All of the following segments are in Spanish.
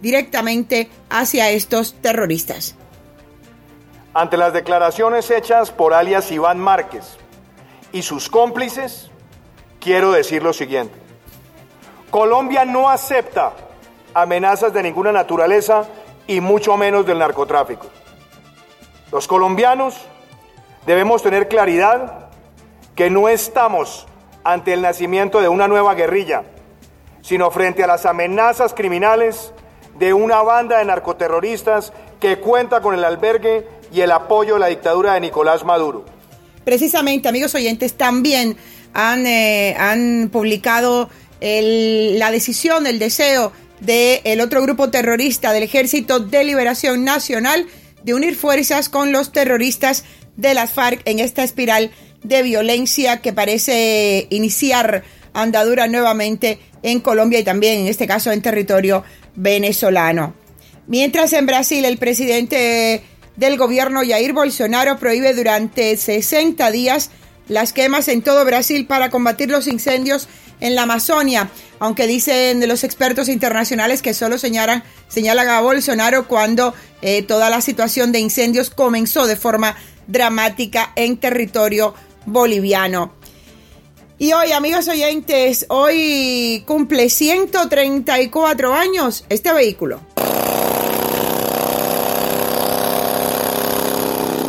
directamente hacia estos terroristas. Ante las declaraciones hechas por alias Iván Márquez y sus cómplices, quiero decir lo siguiente. Colombia no acepta amenazas de ninguna naturaleza y mucho menos del narcotráfico. Los colombianos debemos tener claridad que no estamos ante el nacimiento de una nueva guerrilla, sino frente a las amenazas criminales de una banda de narcoterroristas que cuenta con el albergue y el apoyo de la dictadura de Nicolás Maduro. Precisamente, amigos oyentes, también han, eh, han publicado la decisión, el deseo del el otro grupo terrorista del Ejército de Liberación Nacional de unir fuerzas con los terroristas de las FARC en esta espiral de violencia que parece iniciar andadura nuevamente en Colombia y también en este caso en territorio venezolano. Mientras en Brasil el presidente del gobierno Jair Bolsonaro prohíbe durante 60 días las quemas en todo Brasil para combatir los incendios en la Amazonia, aunque dicen los expertos internacionales que solo señalan, señalan a Bolsonaro cuando eh, toda la situación de incendios comenzó de forma dramática en territorio boliviano. Y hoy, amigos oyentes, hoy cumple 134 años este vehículo.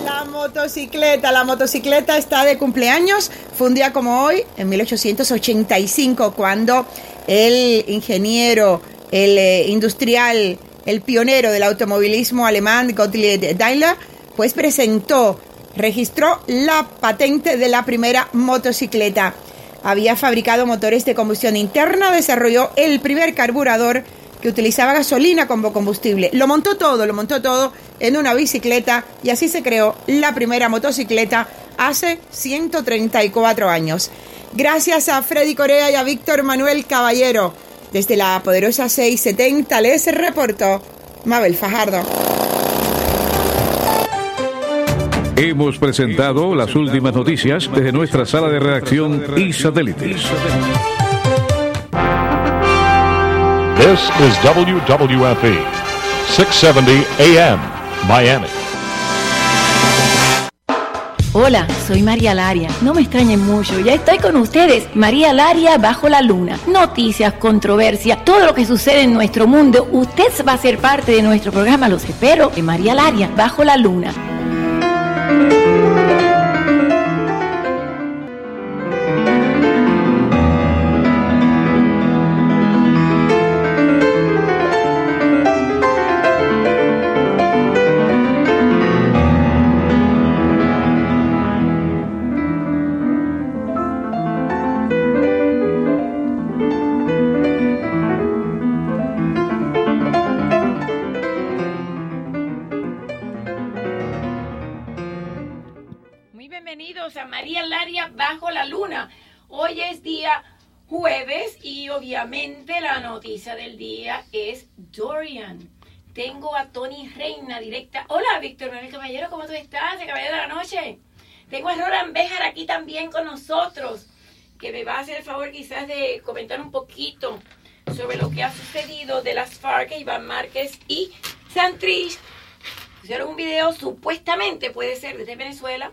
La motocicleta, la motocicleta está de cumpleaños. Fue un día como hoy, en 1885, cuando el ingeniero, el eh, industrial, el pionero del automovilismo alemán, Gottlieb Daimler, pues presentó registró la patente de la primera motocicleta. Había fabricado motores de combustión interna, desarrolló el primer carburador que utilizaba gasolina como combustible. Lo montó todo, lo montó todo en una bicicleta y así se creó la primera motocicleta hace 134 años. Gracias a Freddy Corea y a Víctor Manuel Caballero. Desde la poderosa 670 les reportó Mabel Fajardo. Hemos presentado las últimas noticias desde nuestra sala de redacción y satélites. This is WWFE, 670 AM, Miami. Hola, soy María Laria. No me extrañen mucho, ya estoy con ustedes. María Laria bajo la luna. Noticias, controversia, todo lo que sucede en nuestro mundo. Usted va a ser parte de nuestro programa, los espero, en María Laria bajo la luna. Del comentar un poquito sobre lo que ha sucedido de las FARC, Iván Márquez y Santrich. Hicieron un video, supuestamente puede ser desde Venezuela,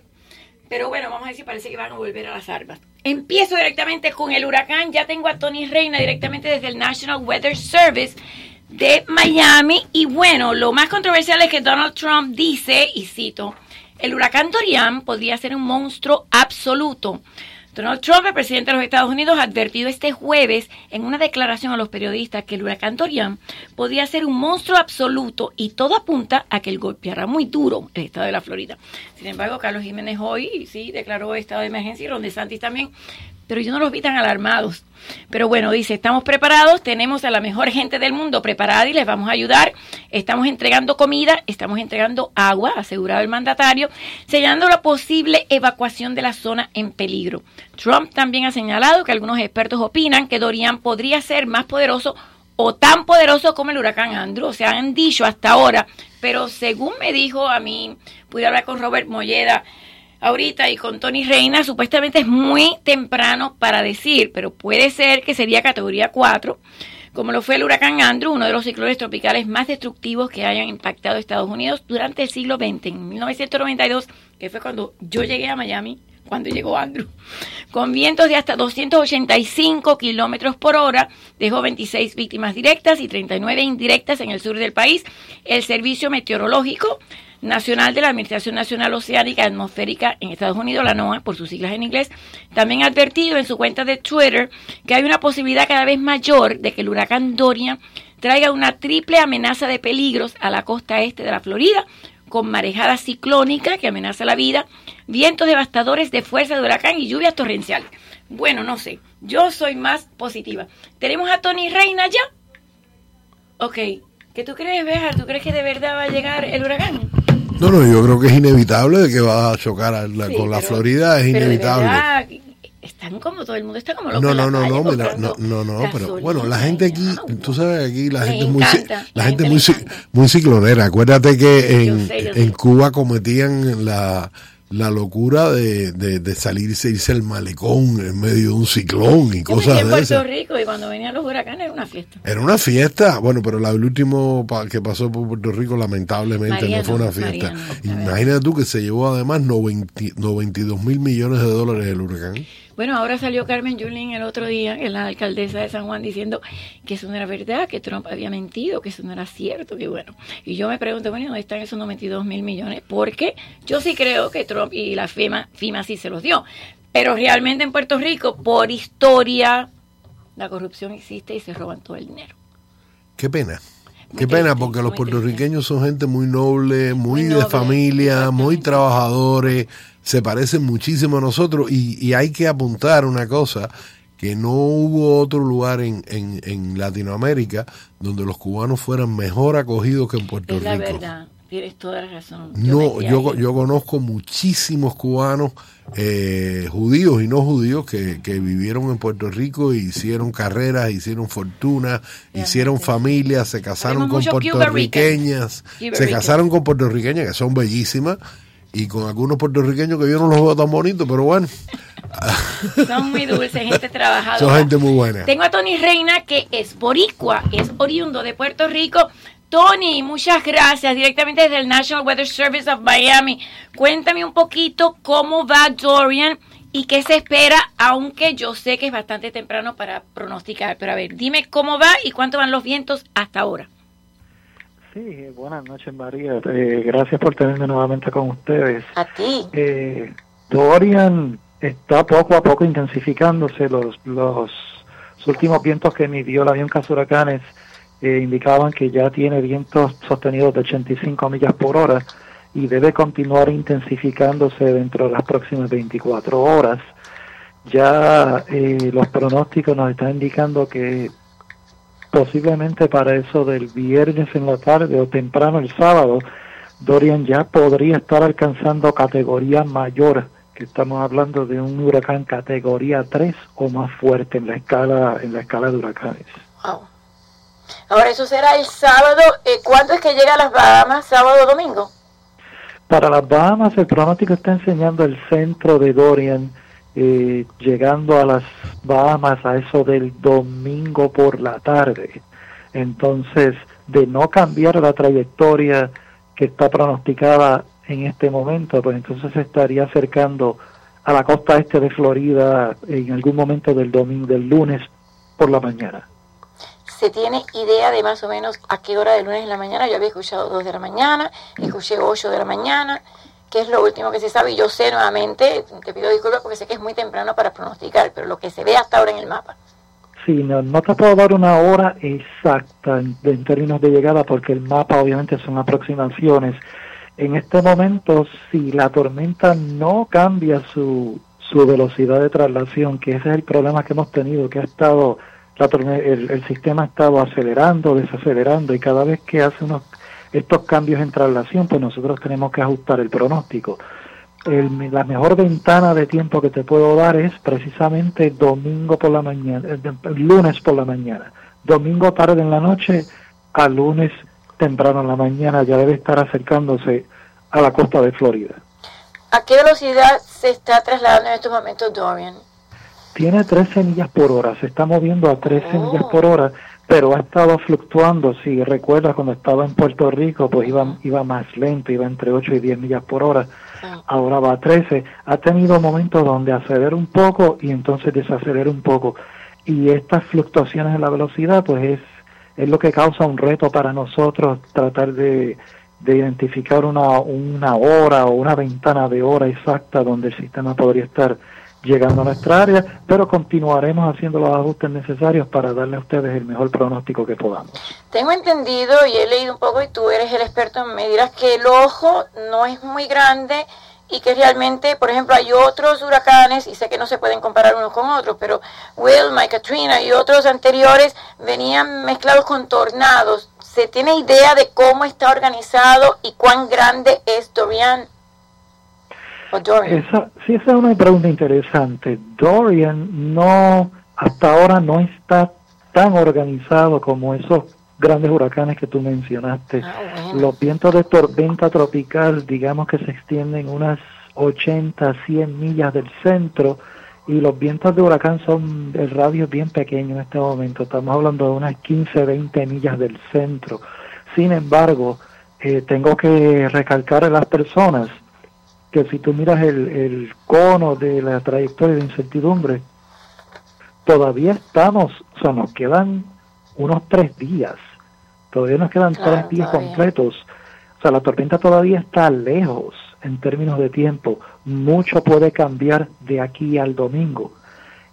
pero bueno, vamos a ver si parece que van a volver a las armas. Empiezo directamente con el huracán. Ya tengo a Tony Reina directamente desde el National Weather Service de Miami. Y bueno, lo más controversial es que Donald Trump dice, y cito, el huracán Dorian podría ser un monstruo absoluto. Donald Trump, el presidente de los Estados Unidos, ha advertido este jueves en una declaración a los periodistas que el huracán Dorian podría ser un monstruo absoluto y todo apunta a que el golpeará muy duro el estado de la Florida. Sin embargo, Carlos Jiménez hoy sí declaró estado de emergencia y Ron DeSantis también pero yo no los vi tan alarmados. Pero bueno, dice, estamos preparados, tenemos a la mejor gente del mundo preparada y les vamos a ayudar. Estamos entregando comida, estamos entregando agua, asegurado el mandatario, sellando la posible evacuación de la zona en peligro. Trump también ha señalado que algunos expertos opinan que Dorian podría ser más poderoso o tan poderoso como el huracán Andrew. O sea, han dicho hasta ahora, pero según me dijo a mí, pude hablar con Robert Molleda, ahorita y con Tony Reina, supuestamente es muy temprano para decir, pero puede ser que sería categoría 4. como lo fue el huracán Andrew, uno de los ciclones tropicales más destructivos que hayan impactado Estados Unidos durante el siglo XX. En 1992, que fue cuando yo llegué a Miami, cuando llegó Andrew, con vientos de hasta 285 kilómetros por hora, dejó 26 víctimas directas y 39 indirectas en el sur del país. El Servicio Meteorológico Nacional de la Administración Nacional Oceánica y Atmosférica en Estados Unidos, la NOAA, por sus siglas en inglés, también ha advertido en su cuenta de Twitter que hay una posibilidad cada vez mayor de que el huracán Dorian traiga una triple amenaza de peligros a la costa este de la Florida, con marejada ciclónica que amenaza la vida, vientos devastadores de fuerza de huracán y lluvias torrenciales. Bueno, no sé, yo soy más positiva. ¿Tenemos a Tony Reina ya? Ok, ¿qué tú crees, Bejar? ¿Tú crees que de verdad va a llegar el huracán? No, no, yo creo que es inevitable que va a chocar a la- Sí, con la Florida, es inevitable. verdad, están como todo el mundo está como loco No, no, no, no, mira, no, no, no, pero bueno, la gente aquí, tú sabes, aquí la gente es muy, encanta, la gente muy, encanta. muy ciclonera. Acuérdate que en, sé. en Cuba cometían la, la locura de, de, de salirse, irse al malecón en medio de un ciclón y Yo cosas en de Puerto esas. Rico y cuando venían los huracanes era una fiesta. Era una fiesta, bueno, pero la, el último que pasó por Puerto Rico lamentablemente Mariano, no fue una fiesta. Mariano. Imagínate tú que se llevó además 90 92 mil millones de dólares el huracán. Bueno, ahora salió Carmen Yulín el otro día, que es la alcaldesa de San Juan, diciendo que eso no era verdad, que Trump había mentido, que eso no era cierto, que bueno. Y yo me pregunto, bueno, ¿dónde están esos 92 mil millones? Porque yo sí creo que Trump y la FEMA, FIMA sí se los dio. Pero realmente en Puerto Rico, por historia, la corrupción existe y se roban todo el dinero. Qué pena. Qué pena, porque los puertorriqueños son gente muy noble, muy, Muy de familia, muy trabajadores, se parecen muchísimo a nosotros. Y, y hay que apuntar una cosa, que no hubo otro lugar en, en, en Latinoamérica donde los cubanos fueran mejor acogidos que en Puerto es la Rico. verdad, tienes toda la razón. No, yo, yo conozco muchísimos cubanos, eh, judíos y no judíos, que, que vivieron en Puerto Rico y hicieron carreras, hicieron fortuna, hicieron familias, se casaron Tenemos con Cuba puertorriqueñas, Cuba se casaron con puertorriqueñas que son bellísimas y con algunos puertorriqueños que yo no los veo tan bonitos, pero bueno, Son muy dulces, gente trabajadora. son gente muy buena. Tengo a Tony Reina, que es boricua, es oriundo de Puerto Rico. Tony, muchas gracias, directamente desde el National Weather Service of Miami. Cuéntame un poquito cómo va Dorian y qué se espera, aunque yo sé que es bastante temprano para pronosticar. Pero a ver, dime cómo va y cuánto van los vientos hasta ahora. Sí, buenas noches María. Eh, gracias por tenerme nuevamente con ustedes. A ti. Eh, Dorian está poco a poco intensificándose. Los, los últimos vientos que midió la avión Huracanes eh, indicaban que ya tiene vientos sostenidos de 85 millas por hora y debe continuar intensificándose dentro de las próximas 24 horas. Ya eh, los pronósticos nos están indicando que posiblemente para eso del viernes en la tarde o temprano el sábado, Dorian ya podría estar alcanzando categoría mayor, que estamos hablando de un huracán categoría 3 o más fuerte en la escala en la escala de huracanes. Wow. Ahora, eso será el sábado. Eh, ¿Cuándo es que llega a las Bahamas? ¿Sábado o domingo? Para las Bahamas el pronóstico está enseñando el centro de Dorian eh, llegando a las Bahamas a eso del domingo por la tarde. Entonces, de no cambiar la trayectoria que está pronosticada en este momento, pues entonces se estaría acercando a la costa este de Florida en algún momento del domingo, del lunes por la mañana. ¿Se tiene idea de más o menos a qué hora de lunes en la mañana? Yo había escuchado 2 de la mañana, escuché 8 de la mañana, que es lo último que se sabe. Y yo sé nuevamente, te pido disculpas porque sé que es muy temprano para pronosticar, pero lo que se ve hasta ahora en el mapa. Sí, no, no te puedo dar una hora exacta en, en términos de llegada porque el mapa obviamente son aproximaciones. En este momento, si la tormenta no cambia su, su velocidad de traslación, que ese es el problema que hemos tenido, que ha estado la el, el sistema ha estado acelerando, desacelerando y cada vez que hace unos estos cambios en traslación, pues nosotros tenemos que ajustar el pronóstico. El- la mejor ventana de tiempo que te puedo dar es precisamente domingo por la mañana, eh, lunes por la mañana, domingo tarde en la noche a lunes temprano en la mañana ya debe estar acercándose a la costa de Florida. ¿A qué velocidad se está trasladando en estos momentos Dorian? Tiene 13 millas por hora, se está moviendo a 13 Oh. millas por hora, pero ha estado fluctuando. Si recuerdas, cuando estaba en Puerto Rico, pues iba, iba más lento, iba entre 8 y 10 millas por hora. Ahora va a 13. Ha tenido momentos donde acelera un poco y entonces desacelera un poco. Y estas fluctuaciones en la velocidad, pues es, es lo que causa un reto para nosotros tratar de, de identificar una, una hora o una ventana de hora exacta donde el sistema podría estar llegando a nuestra área, pero continuaremos haciendo los ajustes necesarios para darle a ustedes el mejor pronóstico que podamos. Tengo entendido y he leído un poco y tú eres el experto, me dirás que el ojo no es muy grande y que realmente, por ejemplo, hay otros huracanes, y sé que no se pueden comparar unos con otros, pero Wilma y Katrina y otros anteriores venían mezclados con tornados. ¿Se tiene idea de cómo está organizado y cuán grande es Dorian? Esa, sí, esa es una pregunta interesante. Dorian no, hasta ahora no está tan organizado como esos grandes huracanes que tú mencionaste. Ah, Los vientos de tormenta tropical, digamos que se extienden unas 80, 100 millas del centro y los vientos de huracán son, el radio es bien pequeño en este momento, estamos hablando de unas 15, 20 millas del centro. Sin embargo, eh, tengo que recalcar a las personas que si tú miras el, el cono de la trayectoria de incertidumbre, todavía estamos, o sea, nos quedan unos tres días, todavía nos quedan Claro, tres días todavía. completos. O sea, la tormenta todavía está lejos en términos de tiempo. Mucho puede cambiar de aquí al domingo.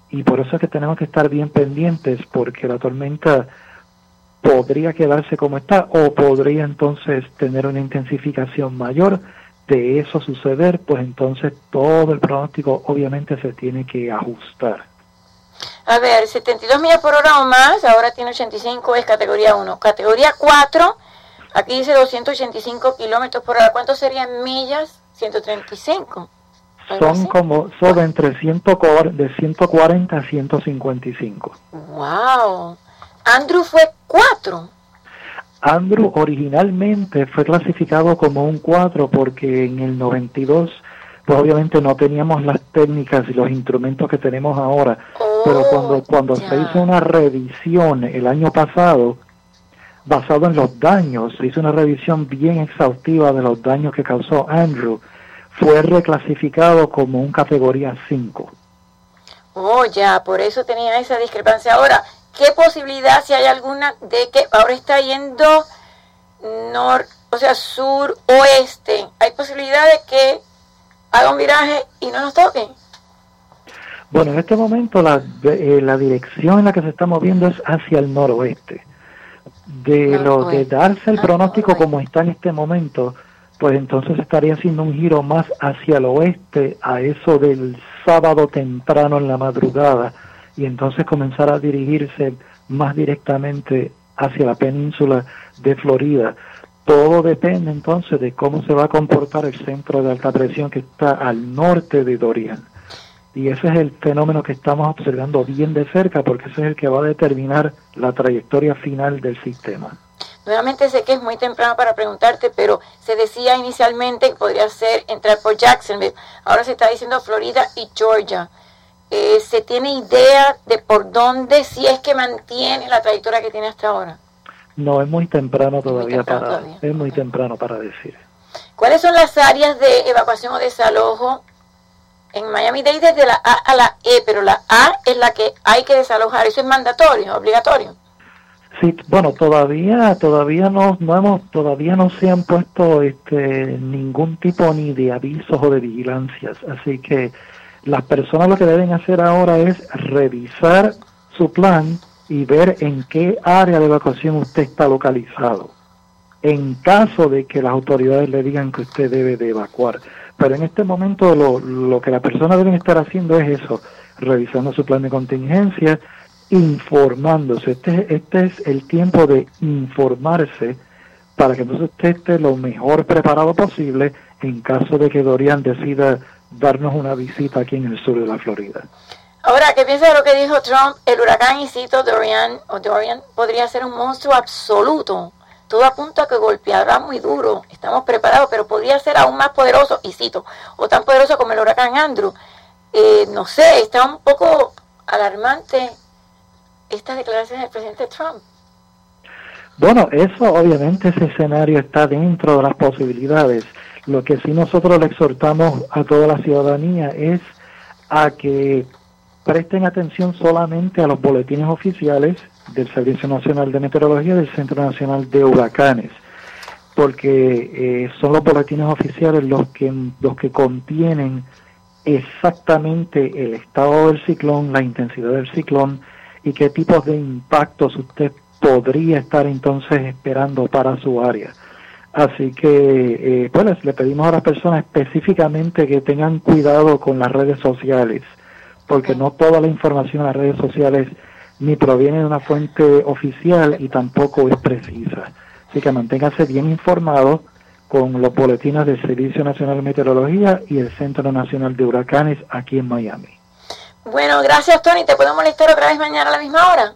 Y por eso es que tenemos que estar bien pendientes, porque la tormenta podría quedarse como está o podría entonces tener una intensificación mayor. De eso suceder, pues entonces todo el pronóstico obviamente se tiene que ajustar. A ver, 72 millas por hora o más, ahora tiene 85, es categoría 1. Categoría 4, aquí dice 285 kilómetros por hora. ¿Cuánto serían millas? 135. Algo Son así. como, son entre 140, de 140 a 155. Wow. Andrew fue 4. Andrew originalmente fue clasificado como un 4 porque en el 92 pues obviamente no teníamos las técnicas y los instrumentos que tenemos ahora, pero cuando cuando se hizo una revisión el año pasado basado en los daños, se hizo una revisión bien exhaustiva de los daños que causó Andrew, fue reclasificado como un categoría 5. Oh, ya, por eso tenía esa discrepancia. Ahora, ¿qué posibilidad, si hay alguna, de que ahora está yendo nor, o sea, sur-oeste? ¿Hay posibilidad de que haga un viraje y no nos toque? Bueno, en este momento la, eh, la dirección en la que se está moviendo es hacia el noroeste. De lo de darse el Ah, pronóstico como está en este momento, pues entonces estaría haciendo un giro más hacia el oeste, a eso del sábado temprano en la madrugada, y entonces comenzar a dirigirse más directamente hacia la península de Florida. Todo depende entonces de cómo se va a comportar el centro de alta presión que está al norte de Dorian. Y ese es el fenómeno que estamos observando bien de cerca porque ese es el que va a determinar la trayectoria final del sistema. Nuevamente sé que es muy temprano para preguntarte, pero se decía inicialmente que podría ser entrar por Jacksonville. Ahora se está diciendo Florida y Georgia. Eh, ¿Se tiene idea de por dónde, si es que mantiene la trayectoria que tiene hasta ahora? No es muy temprano todavía temprano para todavía. es muy temprano para decir. ¿Cuáles son las áreas de evacuación o desalojo en Miami-Dade desde la A a la E? Pero la A es la que hay que desalojar. Eso es mandatorio, obligatorio. Sí, bueno, todavía todavía no no hemos todavía no se han puesto este ningún tipo ni de avisos o de vigilancias, así que las personas lo que deben hacer ahora es revisar su plan y ver en qué área de evacuación usted está localizado. En caso de que las autoridades le digan que usted debe de evacuar. Pero en este momento lo, lo que las personas deben estar haciendo es eso, revisando su plan de contingencia, informándose. Este, este es el tiempo de informarse para que entonces usted esté lo mejor preparado posible en caso de que Dorian decida darnos una visita aquí en el sur de la Florida. Ahora, ¿qué piensa de lo que dijo Trump? El huracán, y cito, Dorian, o Dorian, podría ser un monstruo absoluto. Todo apunta a que golpeará muy duro. Estamos preparados, pero podría ser aún más poderoso, y cito, o tan poderoso como el huracán Andrew. Eh, no sé, está un poco alarmante estas declaraciones del presidente Trump. Bueno, eso obviamente ese escenario está dentro de las posibilidades. Lo que sí nosotros le exhortamos a toda la ciudadanía es a que presten atención solamente a los boletines oficiales del Servicio Nacional de Meteorología y del Centro Nacional de Huracanes, porque eh, son los boletines oficiales los que, los que contienen exactamente el estado del ciclón, la intensidad del ciclón y qué tipos de impactos usted podría estar entonces esperando para su área. Así que, eh, pues le pedimos a las personas específicamente que tengan cuidado con las redes sociales, porque no toda la información en las redes sociales ni proviene de una fuente oficial y tampoco es precisa. Así que manténganse bien informados con los boletines del Servicio Nacional de Meteorología y el Centro Nacional de Huracanes aquí en Miami. Bueno, gracias Tony. ¿Te puedo molestar otra vez mañana a la misma hora?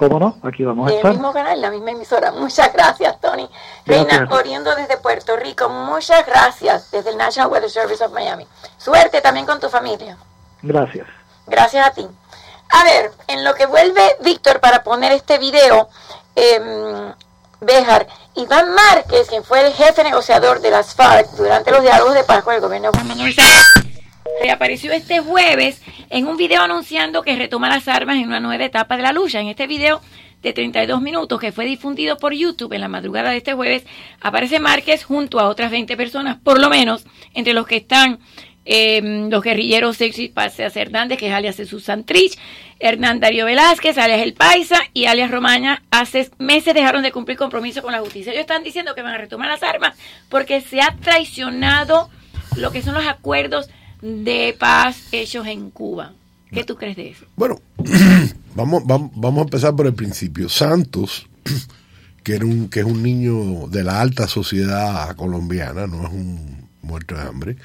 ¿Cómo no? Aquí vamos a estar. El mismo canal, la misma emisora. Muchas gracias, Tony. Reina, oriendo desde Puerto Rico, muchas gracias desde el National Weather Service of Miami. Suerte también con tu familia. Gracias. Gracias a ti. A ver, en lo que vuelve Víctor para poner este video, eh, Béjar, Iván Márquez, quien fue el jefe negociador de las FARC durante los diálogos de paz con el gobierno reapareció este jueves en un video anunciando que retoma las armas en una nueva etapa de la lucha. En este video de 32 minutos que fue difundido por YouTube en la madrugada de este jueves, aparece Márquez junto a otras 20 personas, por lo menos, entre los que están Em, los guerrilleros Sexy Paseas Hernández, que es alias Jesús Santrich, Hernán Darío Velázquez, alias El Paisa y alias Romaña, hace meses dejaron de cumplir compromiso con la justicia. Ellos están diciendo que van a retomar las armas porque se ha traicionado lo que son los acuerdos de paz hechos en Cuba. ¿Qué tú crees de eso? Bueno, vamos, vamos, vamos a empezar por el principio. Santos, que, era un, que es un niño de la alta sociedad colombiana, no es un muerto de hambre,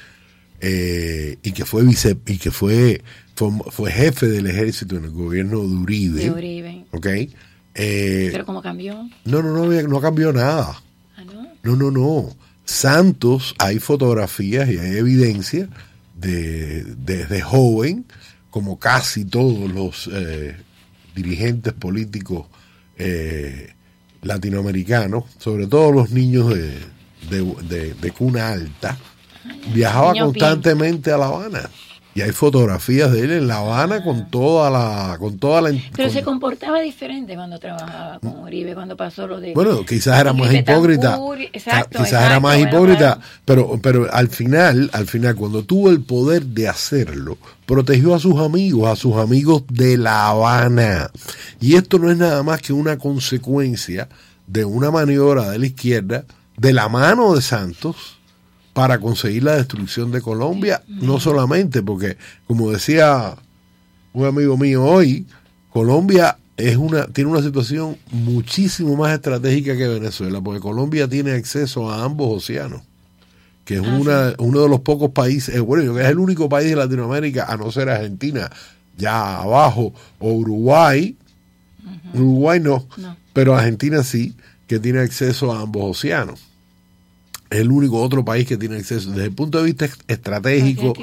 eh, y que fue vice y que fue, fue, jefe del ejército en el gobierno de Uribe. De Uribe. ¿Ok? Eh, ¿Pero cómo cambió? No, no, no, no cambió nada. ¿Ah, no? No, no, no. Santos, hay fotografías y hay evidencia de, desde joven, como casi todos los eh, dirigentes políticos latinoamericanos, sobre todo los niños de, de, de cuna alta, viajaba constantemente a La Habana. Y hay fotografías de él en La Habana con toda la... Con toda la Pero se comportaba diferente cuando trabajaba con Uribe, cuando pasó lo de... Bueno, quizás era más hipócrita. quizás era más hipócrita, pero, pero al final, al final, cuando tuvo el poder de hacerlo, protegió a sus amigos, a sus amigos de La Habana. Y esto no es nada más que una consecuencia de una maniobra de la izquierda, de la mano de Santos, para conseguir la destrucción de Colombia, no solamente porque, como decía un amigo mío hoy, Colombia es una, tiene una situación muchísimo más estratégica que Venezuela, porque Colombia tiene acceso a ambos océanos, que es ah, una, uno de los pocos países, bueno, que es el único país de Latinoamérica, a no ser Argentina, ya abajo, o Uruguay, Uruguay no, pero Argentina sí, que tiene acceso a ambos océanos es el único otro país que tiene acceso desde el punto de vista estratégico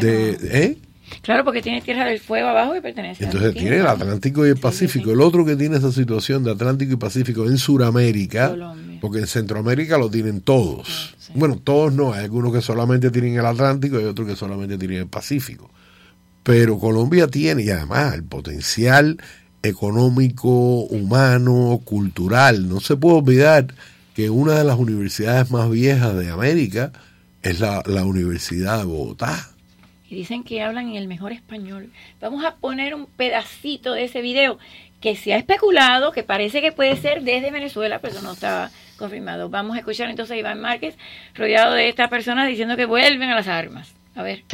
de ¿eh? Claro, porque tiene Tierra del Fuego abajo y pertenece Entonces tiene el Atlántico y el Pacífico. El otro que tiene esa situación de Atlántico y Pacífico en Sudamérica, porque en Centroamérica lo tienen todos. Bueno, todos no, hay algunos que solamente tienen el Atlántico y otros que solamente tienen el Pacífico. Pero Colombia tiene, y además el potencial económico, humano, cultural, no se puede olvidar que una de las universidades más viejas de América es la, Universidad de Bogotá. Y dicen que hablan en el mejor español. Vamos a poner un pedacito de ese video que se ha especulado, que parece que puede ser desde Venezuela, pero no está confirmado. Vamos a escuchar entonces a Iván Márquez rodeado de estas personas diciendo que vuelven a las armas. A ver.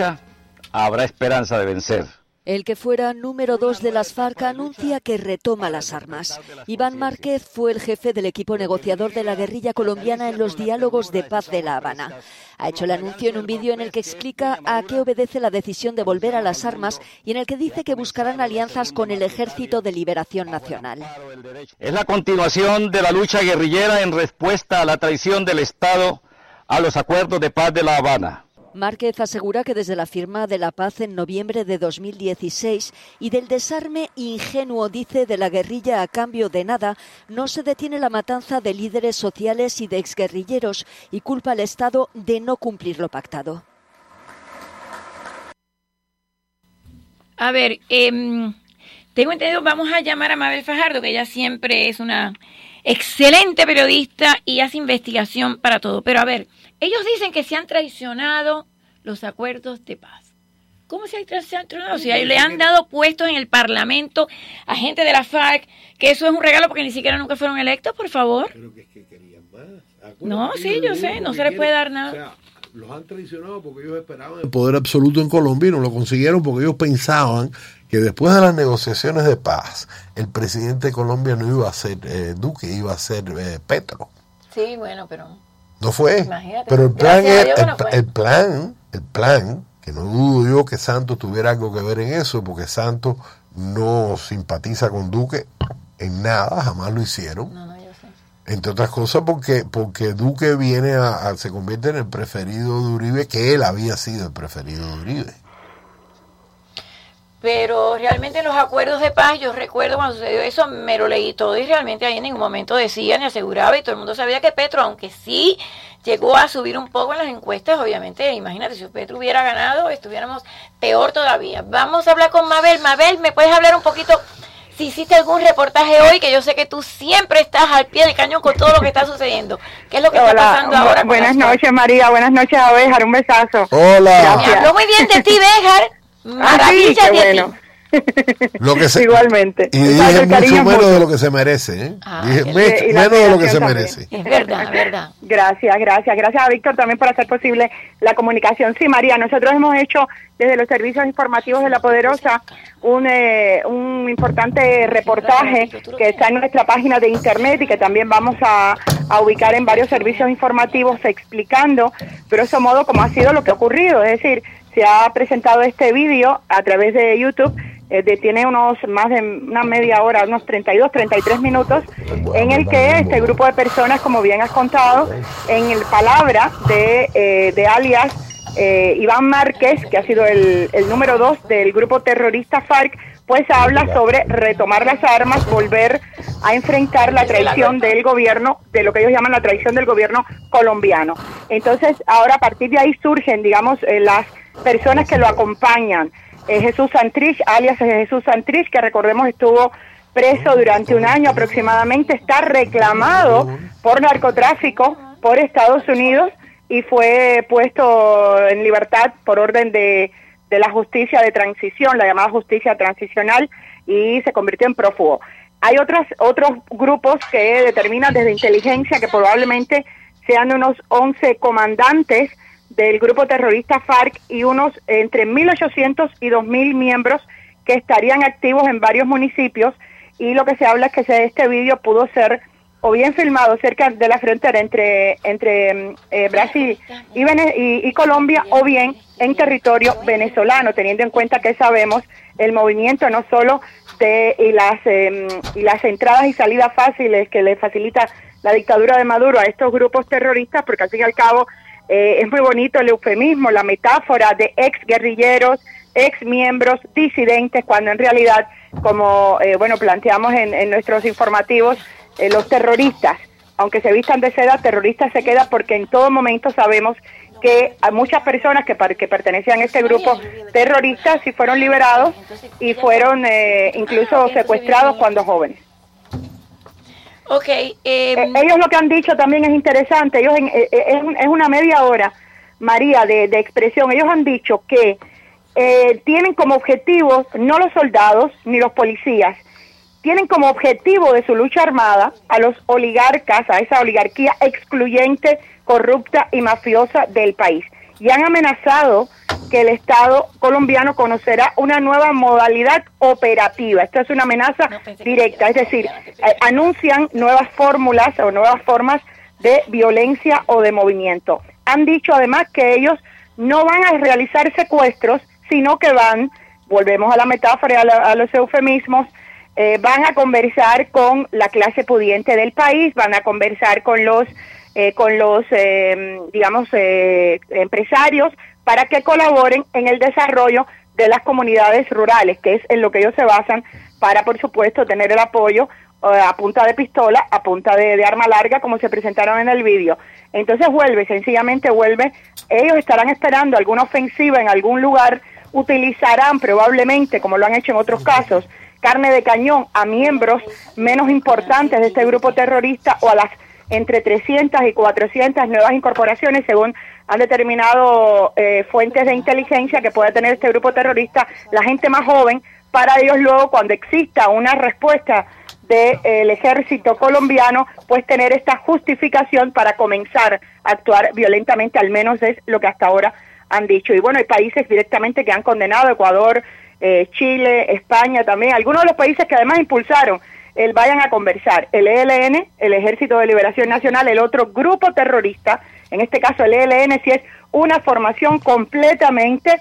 Habrá esperanza de vencer. El que fuera número dos de las FARC anuncia que retoma las armas. Iván Márquez fue el jefe del equipo negociador de la guerrilla colombiana en los diálogos de paz de La Habana. Ha hecho el anuncio en un vídeo en el que explica a qué obedece la decisión de volver a las armas y en el que dice que buscarán alianzas con el Ejército de Liberación Nacional. Es la continuación de la lucha guerrillera en respuesta a la traición del Estado a los acuerdos de paz de La Habana. Márquez asegura que desde la firma de la paz en noviembre de 2016 y del desarme ingenuo, dice, de la guerrilla a cambio de nada, no se detiene la matanza de líderes sociales y de exguerrilleros y culpa al Estado de no cumplir lo pactado. A ver, em, tengo entendido, vamos a llamar a Mabel Fajardo, que ella siempre es una excelente periodista y hace investigación para todo. Pero a ver, ellos dicen que se han traicionado los acuerdos de paz. ¿Cómo se han traicionado? O sea, le han dado puestos en el Parlamento a gente de la FARC, que eso es un regalo porque ni siquiera nunca fueron electos, por favor. Pero que es que querían más. No, sí, yo sé, no se le puede dar nada. O sea, los han traicionado porque ellos esperaban el poder absoluto en Colombia y no lo consiguieron porque ellos pensaban que después de las negociaciones de paz, el presidente de Colombia no iba a ser eh, Duque, iba a ser eh, Petro. Sí, bueno, pero No fue. Imagínate. Pero el plan, es- que el, no fue. el plan, el plan, que no dudo yo que Santos tuviera algo que ver en eso, porque Santos no simpatiza con Duque en nada, jamás lo hicieron. no, no, yo sé. Entre otras cosas porque, porque Duque viene a, a- se convierte en el preferido de Uribe, que él había sido el preferido de Uribe. Pero realmente en los acuerdos de paz, yo recuerdo cuando sucedió eso, me lo leí todo y realmente ahí en ningún momento decía ni aseguraba y todo el mundo sabía que Petro, aunque sí llegó a subir un poco en las encuestas, obviamente, imagínate, si Petro hubiera ganado, estuviéramos peor todavía. Vamos a hablar con Mabel. Mabel, ¿me puedes hablar un poquito? Si hiciste algún reportaje hoy, que yo sé que tú siempre estás al pie del cañón con todo lo que está sucediendo. ¿Qué es lo que está pasando ahora? buenas noches María, buenas noches Abejar, un besazo. Hola. Me habló muy bien de ti, Béjar. Ah, sí, Maravilla qué de bueno. Lo que se, Igualmente. Y dije mucho es menos de lo que se merece. ¿eh? Ah, Dije me- menos de lo que se merece. Es verdad, verdad. Gracias, gracias. Gracias a Víctor también por hacer posible la comunicación. Sí, María, nosotros hemos hecho desde los servicios informativos de La Poderosa un, eh, un importante reportaje que está en nuestra página de internet y que también vamos a, a ubicar en varios servicios informativos explicando, grosso modo, cómo ha sido lo que ha ocurrido. Es decir, se ha presentado este vídeo a través de YouTube eh, de- tiene unos más de una media hora, unos 32, 33 minutos, en el que este grupo de personas, como bien has contado, en el palabra de, eh, de alias eh, Iván Márquez, que ha sido el, el número dos del grupo terrorista FARC, pues habla sobre retomar las armas, volver a enfrentar la traición del gobierno, de lo que ellos llaman la traición del gobierno colombiano. Entonces, ahora a partir de ahí surgen, digamos, eh, las personas que lo acompañan. Eh, Jesús Santrich, alias Jesús Santrich, que recordemos estuvo preso durante un año aproximadamente, está reclamado por narcotráfico por Estados Unidos y fue puesto en libertad por orden de, de la justicia de transición, la llamada justicia transicional, y se convirtió en prófugo. Hay otros, otros grupos que determinan desde inteligencia que probablemente sean unos 11 comandantes del grupo terrorista FARC y unos entre 1.800 y 2.000 miembros que estarían activos en varios municipios. Y lo que se habla es que este vídeo pudo ser o bien filmado cerca de la frontera entre entre mm, eh, Brasil y, Vene- y- y Colombia o bien en territorio venezolano teniendo en cuenta que sabemos el movimiento no solo de y las em, y las entradas y salidas fáciles que le facilita la dictadura de Maduro a estos grupos terroristas porque al fin y al cabo eh, es muy bonito el eufemismo, la metáfora de ex guerrilleros, ex miembros, disidentes, cuando en realidad, como eh, bueno planteamos en, nuestros informativos, eh, los terroristas, aunque se vistan de seda, terroristas se queda porque en todo momento sabemos que hay muchas personas que, que pertenecían a este grupo terrorista sí fueron liberados y fueron eh, incluso secuestrados cuando jóvenes. Ok, eh, ellos lo que han dicho también es interesante, ellos en- es, un- es una media hora, María, de, de expresión, ellos han dicho que eh, tienen como objetivo no los soldados ni los policías, tienen como objetivo de su lucha armada a los oligarcas, a esa oligarquía excluyente, corrupta y mafiosa del país. Y han amenazado que el Estado colombiano conocerá una nueva modalidad operativa. Esto es una amenaza directa, es decir, eh, anuncian nuevas fórmulas o nuevas formas de violencia o de movimiento. Han dicho además que ellos no van a realizar secuestros, sino que van, volvemos a la metáfora, y a, la- a los eufemismos, eh, van a conversar con la clase pudiente del país, van a conversar con los, eh, con los, eh, digamos, eh, empresarios, para que colaboren en el desarrollo de las comunidades rurales, que es en lo que ellos se basan para, por supuesto, tener el apoyo eh, a punta de pistola, a punta de, de arma larga, como se presentaron en el vídeo. Entonces vuelve, sencillamente vuelve. Ellos estarán esperando alguna ofensiva en algún lugar, utilizarán probablemente, como lo han hecho en otros casos, carne de cañón a miembros menos importantes de este grupo terrorista o a las entre 300 y 400 nuevas incorporaciones, según han determinado eh, fuentes de inteligencia que puede tener este grupo terrorista, la gente más joven, para ellos luego, cuando exista una respuesta del ejército colombiano, pues tener esta justificación para comenzar a actuar violentamente, al menos es lo que hasta ahora han dicho. Y bueno, hay países directamente que han condenado, Ecuador, eh, Chile, España también, algunos de los países que además impulsaron el vayan a conversar, el ELN, el Ejército de Liberación Nacional, el otro grupo terrorista, en este caso el ELN, si es una formación completamente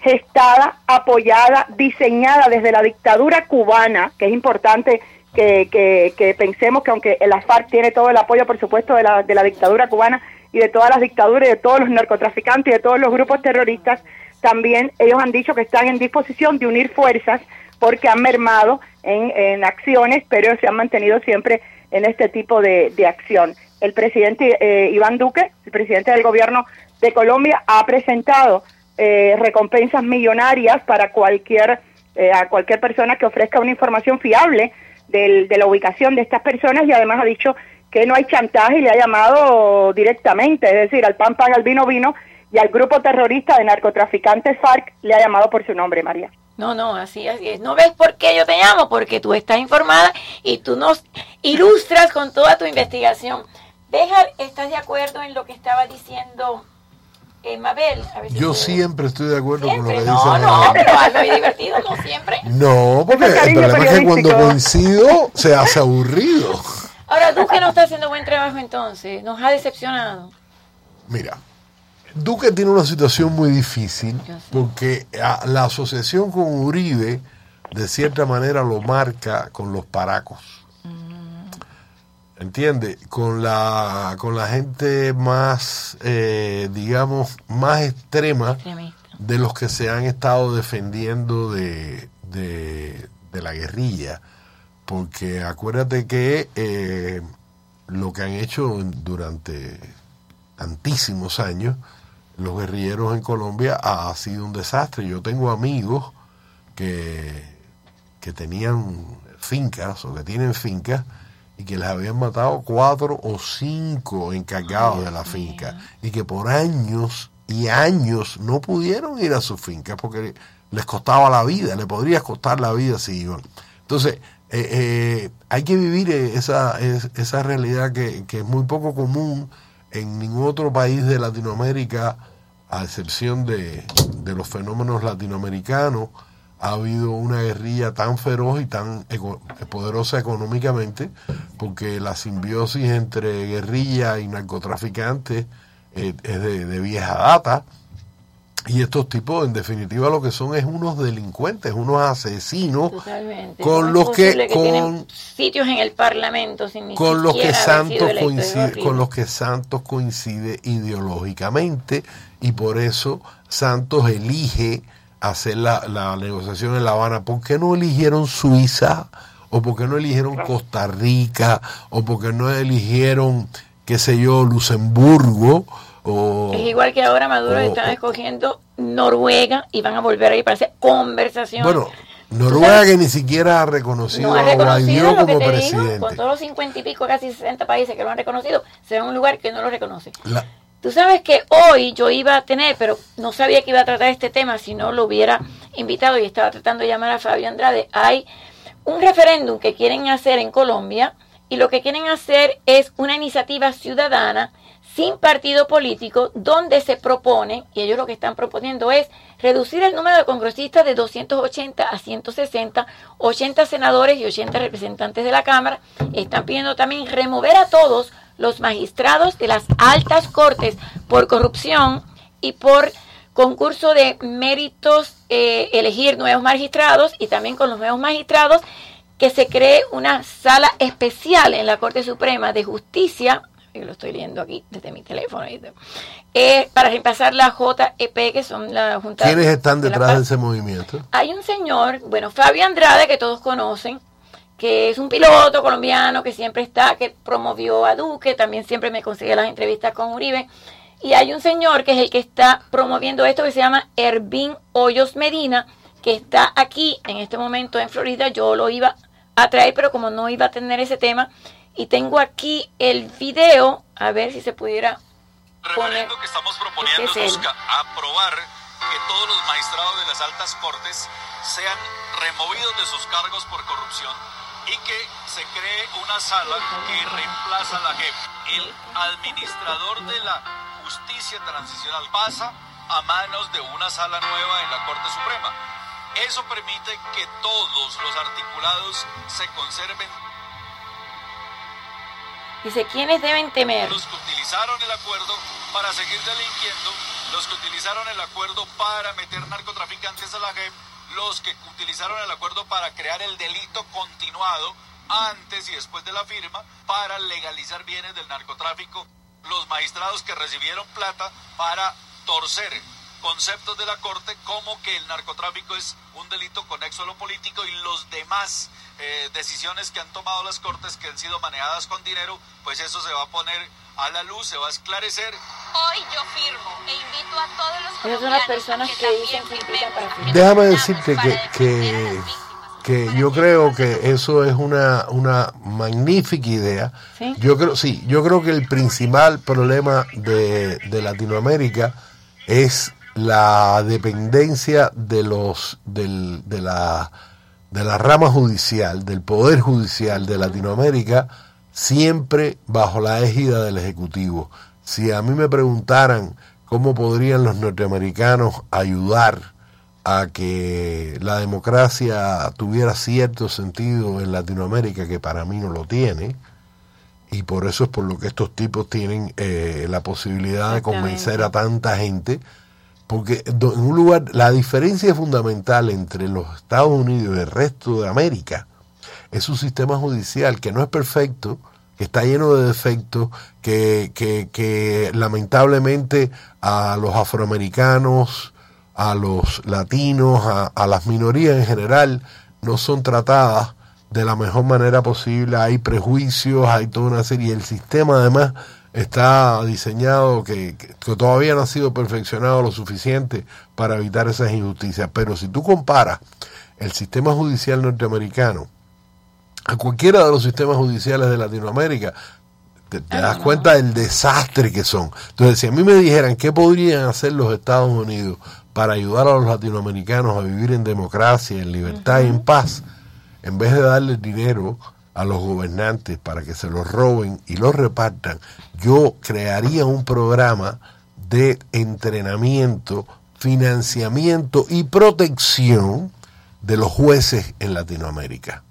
gestada, apoyada, diseñada desde la dictadura cubana, que es importante que, que, pensemos que aunque el FARC tiene todo el apoyo, por supuesto, de la, de la dictadura cubana y de todas las dictaduras y de todos los narcotraficantes y de todos los grupos terroristas, también ellos han dicho que están en disposición de unir fuerzas porque han mermado en, acciones, pero se han mantenido siempre en este tipo de, de acción. El presidente eh, Iván Duque, el presidente del gobierno de Colombia, ha presentado eh, recompensas millonarias para cualquier, eh, a cualquier persona que ofrezca una información fiable del, de la ubicación de estas personas y además ha dicho que no hay chantaje y le ha llamado directamente, es decir, al pan pan, al vino vino y al grupo terrorista de narcotraficantes FARC le ha llamado por su nombre, María. No, no, así, es. ¿No ves por qué yo te llamo? Porque tú estás informada y tú nos ilustras con toda tu investigación. Deja, ¿estás de acuerdo en lo que estaba diciendo eh, Mabel? yo siempre estoy de acuerdo con lo que dice No, no, pero algo divertido, no siempre. No, porque el problema es que cuando coincido se hace aburrido. Ahora, tú que no estás haciendo buen trabajo entonces, nos ha decepcionado. Mira, Duque tiene una situación muy difícil porque la asociación con Uribe de cierta manera lo marca con los paracos. ¿Entiende? Con la, con la gente más, eh, digamos, más extrema de los que se han estado defendiendo de, de, la guerrilla. Porque acuérdate que eh, lo que han hecho durante tantísimos años los guerrilleros en Colombia ha sido un desastre. Yo tengo amigos que, que tenían fincas o que tienen fincas y que les habían matado cuatro o cinco encargados de la finca y que por años y años no pudieron ir a su finca porque les costaba la vida, le podría costar la vida si iban. Entonces, eh, eh, hay que vivir esa, esa realidad que, que es muy poco común en ningún otro país de Latinoamérica, a excepción de, los fenómenos latinoamericanos, ha habido una guerrilla tan feroz y tan poderosa económicamente, porque la simbiosis entre guerrilla y narcotraficantes eh, es de vieja data y estos tipos, en definitiva, lo que son es unos delincuentes, unos asesinos, con los que, con sitios en el Parlamento, con los que Santos coincide, con los que Santos coincide ideológicamente y por eso Santos elige hacer la, la negociación en La Habana. ¿Por qué no eligieron Suiza? ¿O por qué no eligieron Costa Rica? ¿O por qué no eligieron, qué sé yo, Luxemburgo? Es igual que ahora Maduro están escogiendo Noruega y van a volver ahí para hacer conversación. Bueno, Noruega que ni siquiera ha reconocido, a Guaidó como presidente. con todos los cincuenta y pico, casi 60 países que lo han reconocido, será un lugar que no lo reconoce. Tú sabes que hoy yo iba a tener, pero no sabía que iba a tratar este tema si no lo hubiera invitado y estaba tratando de llamar a Fabio Andrade. Hay un referéndum que quieren hacer en Colombia y lo que quieren hacer es una iniciativa ciudadana sin partido político, donde se propone, y ellos lo que están proponiendo es reducir el número de congresistas de 280 a 160, 80 senadores y 80 representantes de la Cámara. Están pidiendo también remover a todos los magistrados de las altas cortes por corrupción y por concurso de méritos, eh, elegir nuevos magistrados y también con los nuevos magistrados que se cree una sala especial en la Corte Suprema de Justicia yo lo estoy leyendo aquí desde mi teléfono, eh, para reemplazar la JEP, que son la Junta ¿Quiénes están detrás de ese movimiento? Hay un señor, bueno, Fabio Andrade, que todos conocen, que es un piloto colombiano que siempre está, que promovió a Duque, también siempre me consigue las entrevistas con Uribe. Y hay un señor que es el que está promoviendo esto que se llama Ervin Hoyos Medina, que está aquí en este momento en Florida. Yo lo iba a traer, pero como no iba a tener ese tema, y tengo aquí el video, a ver si se pudiera poner. que estamos proponiendo Este es busca aprobar que todos los magistrados de las altas cortes sean removidos de sus cargos por corrupción y que se cree una sala que reemplaza a la JEP. El administrador de la justicia transicional pasa a manos de una sala nueva en la Corte Suprema. Eso permite que todos los articulados se conserven Dice, ¿quiénes deben temer? los que utilizaron el acuerdo para seguir delinquiendo, los que utilizaron el acuerdo para meter narcotraficantes a la JEP, los que utilizaron el acuerdo para crear el delito continuado antes y después de la firma para legalizar bienes del narcotráfico, los magistrados que recibieron plata para torcer conceptos de la Corte como que el narcotráfico es un delito conexo a lo político y los demás eh, decisiones que han tomado las Cortes que han sido manejadas con dinero, pues eso se va a poner a la luz, se va a esclarecer. Hoy yo firmo e invito a todos los Esas son las personas que dicen que invitan para firmar. Déjame decirte que, que, que yo creo que eso es una, una magnífica idea. ¿Sí? Yo creo, sí, yo creo que el principal problema de, de Latinoamérica es la dependencia de los del, de la de la rama judicial, del poder judicial de Latinoamérica, siempre bajo la égida del Ejecutivo. Si a mí me preguntaran cómo podrían los norteamericanos ayudar a que la democracia tuviera cierto sentido en Latinoamérica, que para mí no lo tiene, y por eso es por lo que estos tipos tienen eh, la posibilidad de convencer a tanta gente, porque en un lugar, la diferencia fundamental entre los Estados Unidos y el resto de América es un sistema judicial que no es perfecto, que está lleno de defectos, que, que, que lamentablemente a los afroamericanos, a los latinos, a, a las minorías en general, no son tratadas de la mejor manera posible. Hay prejuicios, hay toda una serie. El sistema además está diseñado que, que- todavía no ha sido perfeccionado lo suficiente para evitar esas injusticias. Pero si tú comparas el sistema judicial norteamericano a cualquiera de los sistemas judiciales de Latinoamérica, te, te das cuenta del desastre que son. Entonces, si a mí me dijeran qué podrían hacer los Estados Unidos para ayudar a los latinoamericanos a vivir en democracia, en libertad y en paz, en vez de darle dinero a los gobernantes para que se los roben y los repartan, yo crearía un programa de entrenamiento, financiamiento y protección de los jueces en Latinoamérica.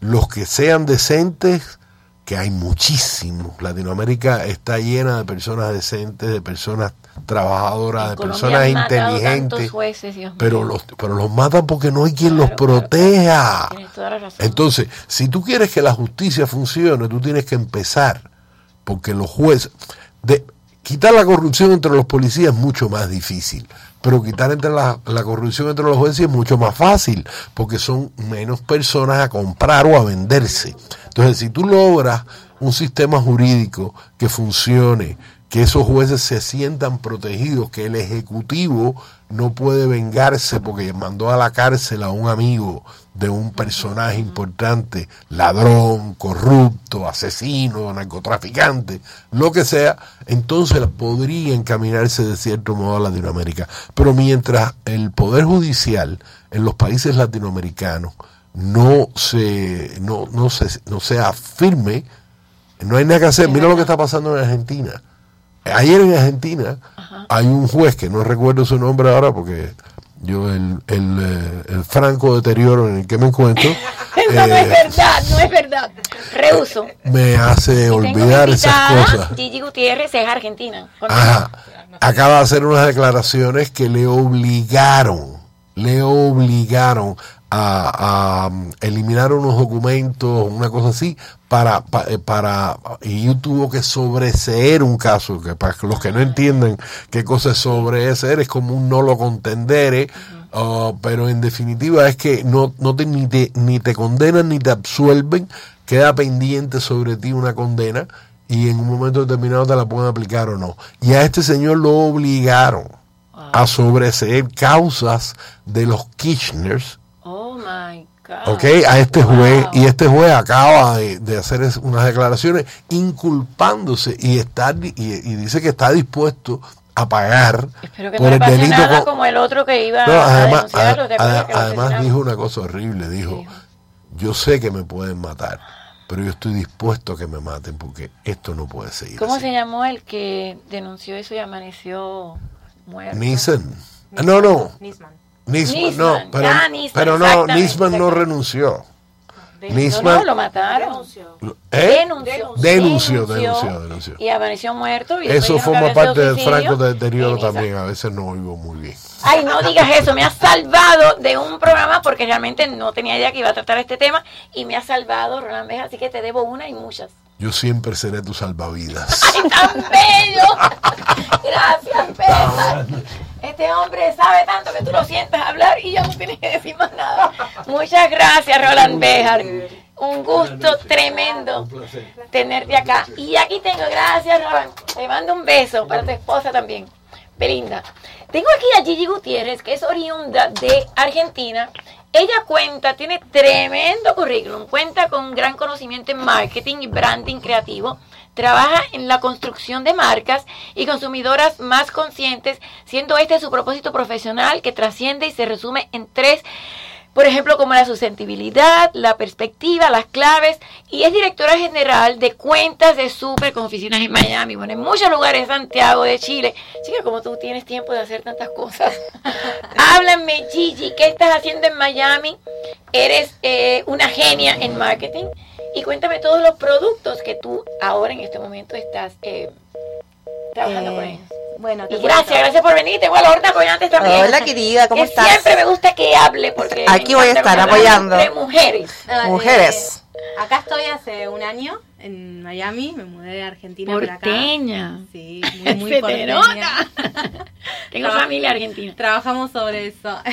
Los que sean decentes, que hay muchísimos. Latinoamérica está llena de personas decentes, de personas trabajadoras, de personas inteligentes. jueces. Pero los, pero los matan porque no hay quien los proteja. Toda la razón. Entonces, si tú quieres que la justicia funcione, tú tienes que empezar porque los jueces de quitar la corrupción entre los policías es mucho más difícil, pero quitar entre la, la corrupción entre los jueces es mucho más fácil, porque son menos personas a comprar o a venderse. Entonces, si tú logras un sistema jurídico que funcione, que esos jueces se sientan protegidos, que el ejecutivo no puede vengarse porque mandó a la cárcel a un amigo de un personaje importante, ladrón, corrupto, asesino, narcotraficante, lo que sea, entonces podría encaminarse de cierto modo a Latinoamérica. Pero mientras el Poder Judicial en los países latinoamericanos no se, no, no se, no sea firme, no hay nada que hacer. Mira lo que está pasando en Argentina. Ayer en Argentina hay un juez que no recuerdo su nombre ahora porque yo el, el, eh, el franco deterioro en el que me encuentro Eso no es eh, verdad, no es verdad. Rehuso. me hace olvidar esas cosas. Gigi Gutiérrez es argentina. Ajá. Acaba de hacer unas declaraciones que le obligaron, le obligaron a, a, um, eliminar unos documentos, una cosa así, para, pa- eh, para, y tuvo que sobreseer un caso, que para los que no entienden qué cosa es sobreseer, es como un no lo contendere, uh, pero en definitiva es que no, no te, ni, te, ni te condenan ni te absuelven, queda pendiente sobre ti una condena y en un momento determinado te la pueden aplicar o no. Y a este señor lo obligaron a sobreseer causas de los Kirchners, my God. ¿ok? A este juez, y este juez acaba de, de hacer unas declaraciones inculpándose y, está, y, y dice que está dispuesto a pagar Espero que por no le el pase delito. nada con- como el otro que iba No, a además, denunciarlo. ¿te a- acuerdas a- que lo además asesinaron? dijo una cosa horrible, dijo, yo sé que me pueden matar, pero yo estoy dispuesto a que me maten porque esto no puede seguir. ¿Cómo así". se llamó el que denunció eso y amaneció muerto? Nissan. Ah, No, no. Nisman. Nisman, no, Nisman, pero, ya, Nisman, pero no, Nisman no renunció. No, Nisman no, lo mataron. ¿Eh? Denunció. denunció, denunció, denunció. Y amaneció muerto. Y Eso forma parte del franco deterioro en esa- también. A veces no oigo muy bien. Ay, no digas eso, me has salvado de un programa porque realmente no tenía idea que iba a tratar este tema y me ha salvado Roland Beja, así que te debo una y muchas. Yo siempre seré tu salvavidas. ¡Ay, tan bello! Gracias, César. Este hombre sabe tanto que tú lo sientas hablar y ya no tienes que decir más nada. Muchas gracias, Roland Bejar. Un gusto tremendo tenerte acá. Y aquí tengo, gracias, Roland. Te mando un beso para tu esposa también, Belinda. Tengo aquí a Gigi Gutiérrez, que es oriunda de Argentina. Ella cuenta, tiene tremendo currículum, cuenta con un gran conocimiento en marketing y branding creativo, trabaja en la construcción de marcas y consumidoras más conscientes, siendo este su propósito profesional que trasciende y se resume en tres por ejemplo, como la sustentabilidad, la perspectiva, las claves, y es directora general de cuentas de super con oficinas en Miami, bueno, en muchos lugares de Santiago, de Chile. Chica, como tú tienes tiempo de hacer tantas cosas. Háblame, Gigi, ¿qué estás haciendo en Miami? Eres eh, una genia en marketing. Y cuéntame todos los productos que tú ahora en este momento estás eh, trabajando con Eh, ellos. Bueno, Y cuento. gracias, gracias por venir. Tengo a la horta apoyantes también. Hola, querida, ¿cómo Que estás? Siempre me gusta que hable porque Aquí voy a estar apoyando. entre mujeres. Ah, Mujeres. Eh, acá estoy hace un año en Miami, me mudé de Argentina para acá. Porteña. Sí, muy, muy porteña. Tengo familia argentina. Trabajamos sobre eso.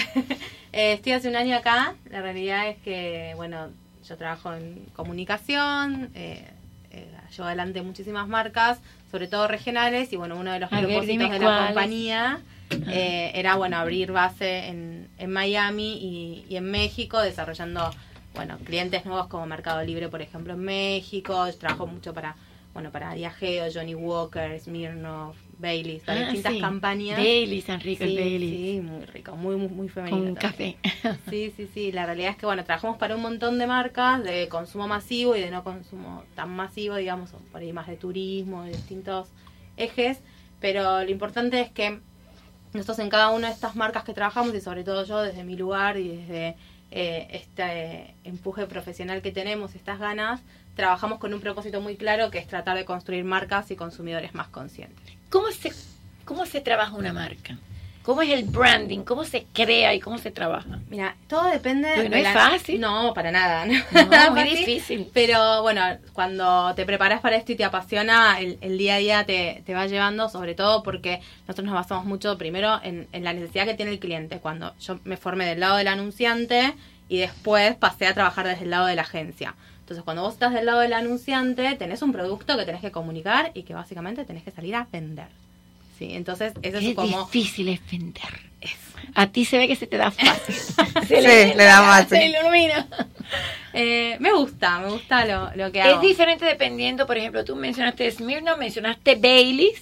Eh, estoy hace un año acá, la realidad es que, bueno, yo trabajo en comunicación, eh, eh, llevo adelante muchísimas marcas, sobre todo regionales, y bueno, uno de los A propósitos de la compañía eh, era, bueno, abrir base en, en Miami y, y en México, desarrollando, bueno, clientes nuevos como Mercado Libre, por ejemplo, en México. Yo trabajo mucho para, bueno, para Diageo, Johnny Walker, Smirnoff, Baileys, para Ah, distintas sí. campañas. Baileys, tan rico el Sí, Baileys. Sí, muy rico, muy, muy, muy femenino. Con café. Sí, sí, sí. La realidad es que, bueno, trabajamos para un montón de marcas de consumo masivo y de no consumo tan masivo, digamos, por ahí más de turismo, de distintos ejes. Pero lo importante es que nosotros en cada una de estas marcas que trabajamos, y sobre todo yo desde mi lugar y desde eh, este empuje profesional que tenemos, estas ganas, trabajamos con un propósito muy claro que es tratar de construir marcas y consumidores más conscientes. ¿Cómo se, ¿Cómo se trabaja una marca? ¿Cómo es el branding? ¿Cómo se crea y cómo se trabaja? Mira, todo depende no de es la- fácil. No, para nada. No, No, muy difícil. Pero bueno, cuando te preparas para esto y te apasiona, el, el día a día te, te va llevando, sobre todo porque nosotros nos basamos mucho primero en, en la necesidad que tiene el cliente. Cuando yo me formé del lado del anunciante y después pasé a trabajar desde el lado de la agencia. Entonces, cuando vos estás del lado del anunciante, tenés un producto que tenés que comunicar y que básicamente tenés que salir a vender. Sí, entonces eso es como... difícil es vender. A ti se ve que se te da fácil. Sí, le da más, Se ilumina. Eh, me gusta, me gusta lo, lo que Es hago. diferente dependiendo, por ejemplo, tú mencionaste Smirnoff, mencionaste Baileys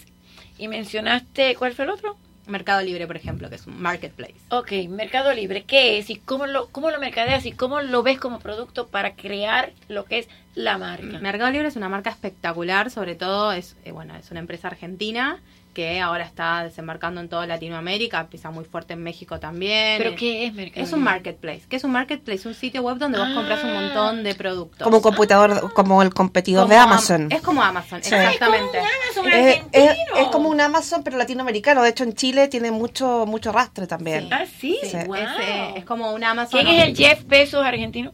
y mencionaste, ¿cuál fue el otro? Mercado Libre, por ejemplo, que es un marketplace. Ok, Mercado Libre, ¿qué es y cómo lo, cómo lo mercadeas y cómo lo ves como producto para crear lo que es la marca. Mercado Libre es una marca espectacular, sobre todo es eh, bueno es una empresa argentina que ahora está desembarcando en toda Latinoamérica, empieza muy fuerte en México también. ¿Pero qué es Mercado Es un Libre? marketplace. ¿Qué es un marketplace? Un sitio web donde vos compras un montón de productos. Como un computador, como el competidor de Am- Amazon. es como Amazon, Sí. exactamente. Es, es- es como un Amazon, pero latinoamericano. De hecho, en Chile tiene mucho mucho rastre también. Ah, sí, Sí, Wow. es, eh, es como un Amazon. ¿Quién es el Jeff Bezos argentino?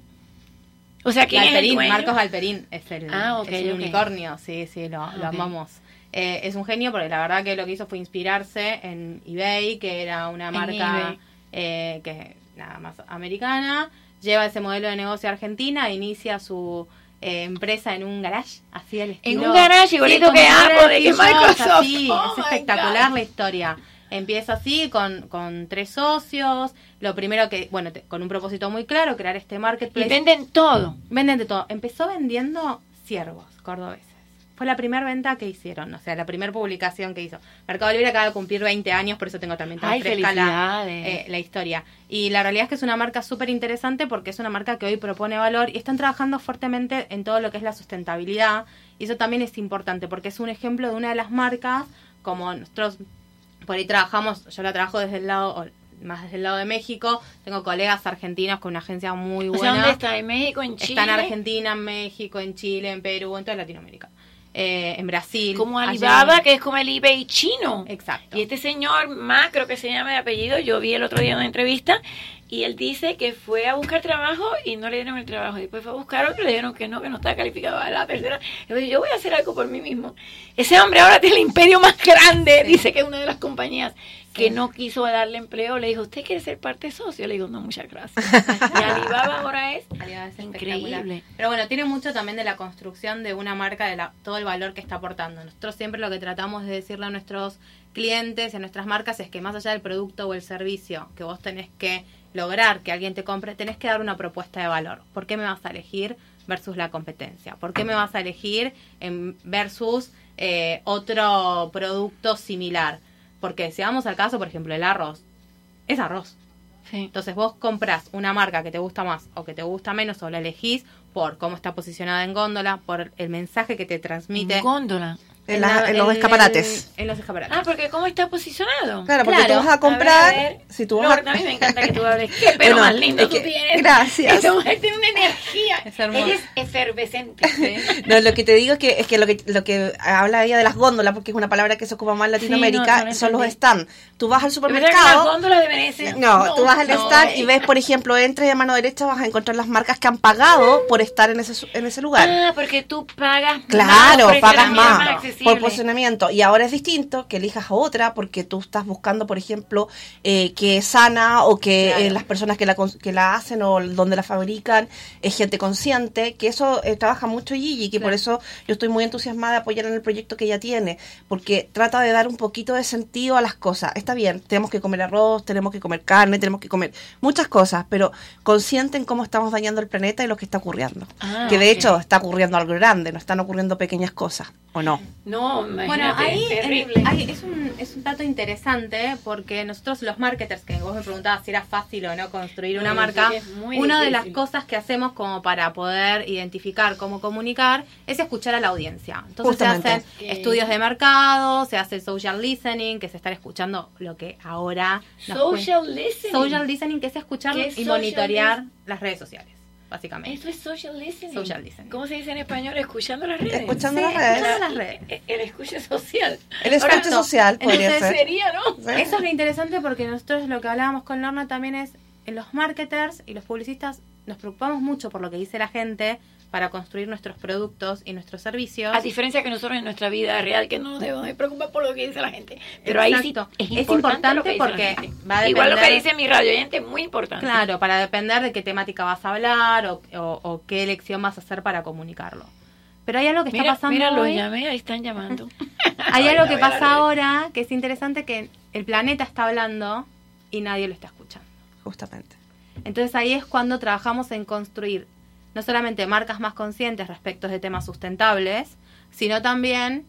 O sea, ¿quién es el dueño? Marcos Galperín es el, Ah, es el unicornio, sí, sí, lo, lo ok. amamos. Eh, es un genio porque la verdad que lo que hizo fue inspirarse en eBay, que era una En marca eh, que nada más americana, lleva ese modelo de negocio a Argentina, inicia su eh, empresa en un garage, así al estilo. un garage igualito con que Apple, de que Microsoft. así, Oh, es espectacular God. la historia. Empieza así con, con tres socios. Lo primero que, bueno, te- con un propósito muy claro, crear este marketplace. Y venden todo. Venden de todo. Empezó vendiendo ciervos cordobeses. Fue la primera venta que hicieron, o sea, la primera publicación que hizo. Mercado Libre acaba de cumplir 20 años, por eso tengo también tan Ay, fresca la, eh, la historia. Y la realidad es que es una marca súper interesante porque es una marca que hoy propone valor y están trabajando fuertemente en todo lo que es la sustentabilidad. Y eso también es importante porque es un ejemplo de una de las marcas, como nosotros por ahí trabajamos, yo la trabajo desde el lado, o más desde el lado de México, tengo colegas argentinos con una agencia muy O buena. sea, ¿dónde está? ¿En México? ¿En Chile? Está en Argentina, en México, en Chile, en Perú, en toda Latinoamérica. Eh, en Brasil. Como Alibaba, que es como el eBay chino. Exacto. Y este señor Macro, que se llama de apellido, yo vi el otro día en una entrevista, y él dice que fue a buscar trabajo y no le dieron el trabajo. Después fue a buscar otro y le dijeron que no, que no estaba calificado a la tercera. Yo voy a hacer algo por mí mismo. Ese hombre ahora tiene el imperio más grande, dice que es una de las compañías que no quiso darle empleo. Le dijo, ¿usted quiere ser parte socio? Le digo, no, muchas gracias. y Alibaba ahora es Alibaba es increíble. Pero bueno, tiene mucho también de la construcción de una marca, de la, todo el valor que está aportando. Nosotros siempre lo que tratamos de decirle a nuestros clientes, a nuestras marcas, es que más allá del producto o el servicio que vos tenés que lograr que alguien te compre, tenés que dar una propuesta de valor. ¿Por qué me vas a elegir versus la competencia? ¿Por qué me vas a elegir en versus eh, otro producto similar? Porque si vamos al caso, por ejemplo, el arroz, es arroz. Entonces vos compras una marca que te gusta más o que te gusta menos o la elegís por cómo está posicionada en góndola, por el mensaje que te transmite. En góndola. En la- en los escaparates. En los escaparates. Ah, porque ¿cómo está posicionado? Claro, porque tú vas a comprar- si tú vas a- Lorna, a mí me encanta que tú hables. Qué pelo Bueno, más lindo es tú que- tienes. gracias. Esta mujer tiene una energía. hermosa. Ella es efervescente. No, lo que te digo es que, es que lo que lo que habla ella de las góndolas, porque es una palabra que se ocupa más en Latinoamérica, no, no son los stands. Tú vas al supermercado. las góndolas de Venecia. No, tú vas al stand eh. y ves, por ejemplo, entras y a mano derecha vas a encontrar las marcas que han pagado por estar en ese, en ese lugar. Ah, porque tú pagas Claro, más, pagas más. Por posicionamiento. Y ahora es distinto que elijas a otra porque tú estás buscando, por ejemplo, eh, que es sana o que Claro. eh, las personas que la, que la hacen o donde la fabrican es gente consciente, que eso eh, trabaja mucho Gigi, que por eso yo estoy muy entusiasmada de apoyar en el proyecto que ella tiene, porque trata de dar un poquito de sentido a las cosas. Está bien, tenemos que comer arroz, tenemos que comer carne, tenemos que comer muchas cosas, pero consciente en cómo estamos dañando el planeta y lo que está ocurriendo. Ah, que de hecho está ocurriendo algo grande, no están ocurriendo pequeñas cosas, ¿o no? No, Bueno, ahí es en- terrible. ahí es, un, es un dato interesante porque nosotros los marketers, que vos me preguntabas si era fácil o no construir una marca, una de las cosas que hacemos como para poder identificar cómo comunicar es escuchar a la audiencia. Entonces Justamente. se hacen estudios de mercado, se hace social listening, que es estar escuchando lo que ahora... nos Social listening. Social listening, que es escuchar ¿Qué es y monitorear las redes sociales, básicamente. Eso es social listening. Social listening. ¿Cómo se dice en español? Escuchando las redes. Escuchando Sí, las redes. escuchando las redes. El, el escuche social. El escuche no. social podría Entonces ser. Sería, ¿no? Sí. Eso es lo interesante porque nosotros lo que hablábamos con Lorna también es, en los marketers y los publicistas nos preocupamos mucho por lo que dice la gente para construir nuestros productos y nuestros servicios. A diferencia que nosotros en nuestra vida real, que no nos debemos de preocupar por lo que dice la gente. Pero ahí sí Exacto. es Es importante, lo que dice importante la porque gente. va a Igual lo que depender- dice mi radio oyente, muy importante. Claro, para depender de qué temática vas a hablar o, o- o qué elección vas a hacer para comunicarlo. Pero hay algo que Mira, está pasando mira, los hoy. llamé, ahí están llamando. Hay algo que pasa ahora que es interesante que el planeta está hablando y nadie lo está escuchando. Justamente. Entonces ahí es cuando trabajamos en construir no solamente marcas más conscientes respecto de temas sustentables, sino también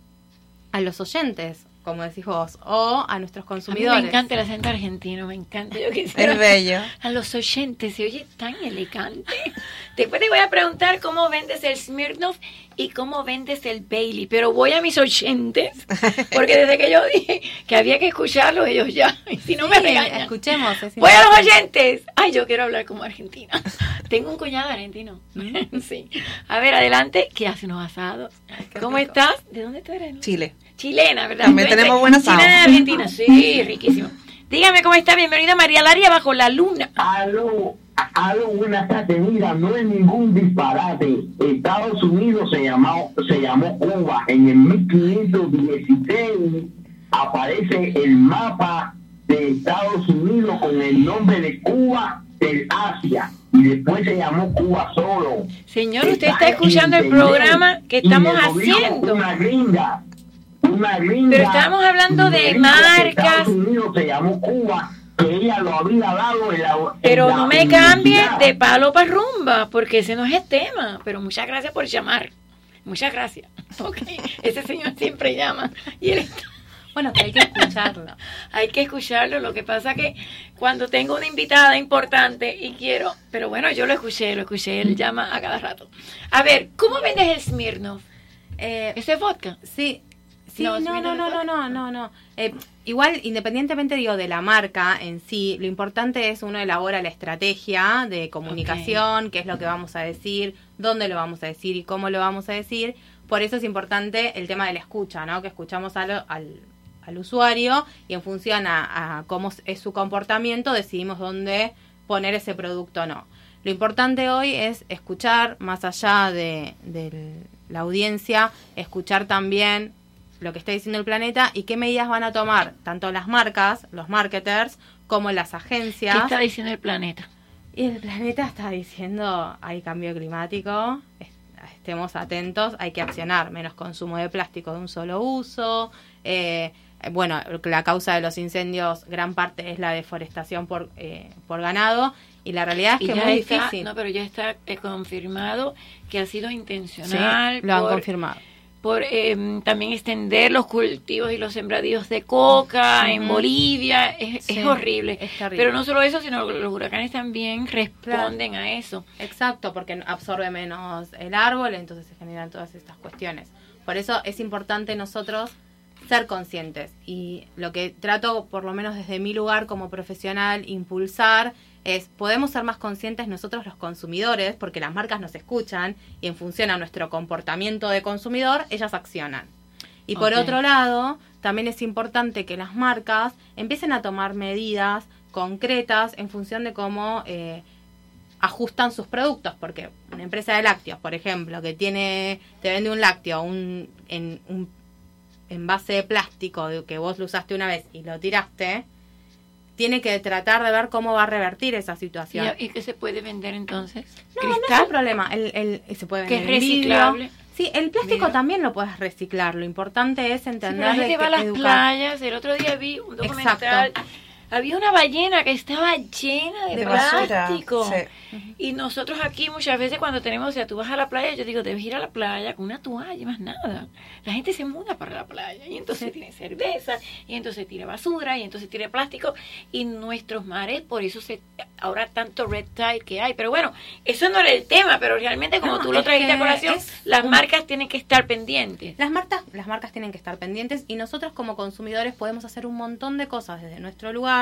a los oyentes como decís vos, o a nuestros A mí consumidores. me encanta el acento argentino, me encanta. Yo quisiera Es bello. A los oyentes, se oye tan elegante. Después te voy a preguntar cómo vendes el Smirnoff y cómo vendes el Bailey, pero voy a mis oyentes, porque desde que yo dije que había que escucharlo, ellos ya, y si no me Sí, regañan. escuchemos, es Voy a los oyentes. Ay, yo quiero hablar como argentina. Tengo un cuñado argentino. sí. A ver, adelante, ¿qué hace unos asados? ¿Cómo estás? ¿De dónde tú eres? Chile. Chilena, ¿verdad? También tenemos buen asado. Chilena de Argentina, sí, riquísimo. Dígame cómo está, bienvenida María Laria bajo la luna. Aló, aló, buenas tardes. Mira, no es ningún disparate. Estados Unidos se llamó, se llamó Cuba. En el 1516 aparece el mapa de Estados Unidos con el nombre de Cuba del Asia. Y después se llamó Cuba solo. Señor, usted está escuchando el programa que estamos haciendo. Una gringa. Una gringa. Pero estábamos hablando de marcas. Estados Unidos se llamó Cuba. Que ella lo había dado en la. en Pero la no me cambie universidad. de palo para rumba, porque ese no es el tema. Pero muchas gracias por llamar. Muchas gracias. Ok, ese señor siempre llama. Y él está- Bueno, que hay que escucharlo. hay que escucharlo. Lo que pasa que cuando tengo una invitada importante y quiero, pero bueno, yo lo escuché, lo escuché, él llama a cada rato. A ver, ¿cómo vendes el Smirnoff? Eh, ¿Ese es vodka? Sí, sí, No, no, no, no, no, no, no. Eh, igual, independientemente, digo, de la marca en sí, lo importante es uno elabora la estrategia de comunicación, qué es lo que vamos a decir, dónde lo vamos a decir y cómo lo vamos a decir. Por eso es importante el tema de la escucha, ¿no? Que escuchamos al, al, al usuario y en función a, a cómo es su comportamiento decidimos dónde poner ese producto o no. Lo importante hoy es escuchar más allá de, de la audiencia, escuchar también lo que está diciendo el planeta y qué medidas van a tomar tanto las marcas, los marketers, como las agencias. ¿Qué está diciendo el planeta? Y el planeta está diciendo hay cambio climático, es- estemos atentos, hay que accionar, menos consumo de plástico de un solo uso. eh, bueno, la causa de los incendios, gran parte es la deforestación por, eh, por ganado. Y la realidad es que es muy está- difícil. No, pero ya está eh, confirmado que ha sido intencional. Sí, lo han por- confirmado. Por eh, también extender los cultivos y los sembradíos de coca en. Bolivia. Es, Sí, es horrible. es. Pero no solo eso, sino los huracanes también responden a eso. Exacto, porque absorbe menos el árbol, entonces se generan todas estas cuestiones. Por eso es importante nosotros ser conscientes y lo que trato, por lo menos desde mi lugar como profesional, impulsar es podemos ser más conscientes nosotros los consumidores, porque las marcas nos escuchan y en función a nuestro comportamiento de consumidor, ellas accionan. Y por otro lado, también es importante que las marcas empiecen a tomar medidas concretas en función de cómo eh, ajustan sus productos, porque una empresa de lácteos, por ejemplo, que tiene te vende un lácteo un, en un envase de plástico que vos lo usaste una vez y lo tiraste, tiene que tratar de ver cómo va a revertir esa situación. ¿Y, y qué se puede vender entonces? No, no es un problema. El, el- se puede Que es vender en vidrio. reciclable. Sí, el plástico Mira. también lo puedes reciclar. Lo importante es Sí, entender la de gente que va a las educar. playas. El otro día vi un documental. Exacto. Había una ballena que estaba llena de, plástico. sí. Y nosotros aquí muchas veces cuando tenemos, o sea, tú vas a la playa, yo digo, debes ir a la playa con una toalla y más nada. La gente se muda para la playa y entonces tiene cerveza y entonces tira basura y entonces tira plástico y nuestros mares, por eso se ahora tanto red tide que hay. Pero bueno, eso no era el tema, pero realmente como No, tú lo trajiste a colación, las un- marcas tienen que estar pendientes. Las marcas, las marcas tienen que estar pendientes y nosotros como consumidores podemos hacer un montón de cosas desde nuestro lugar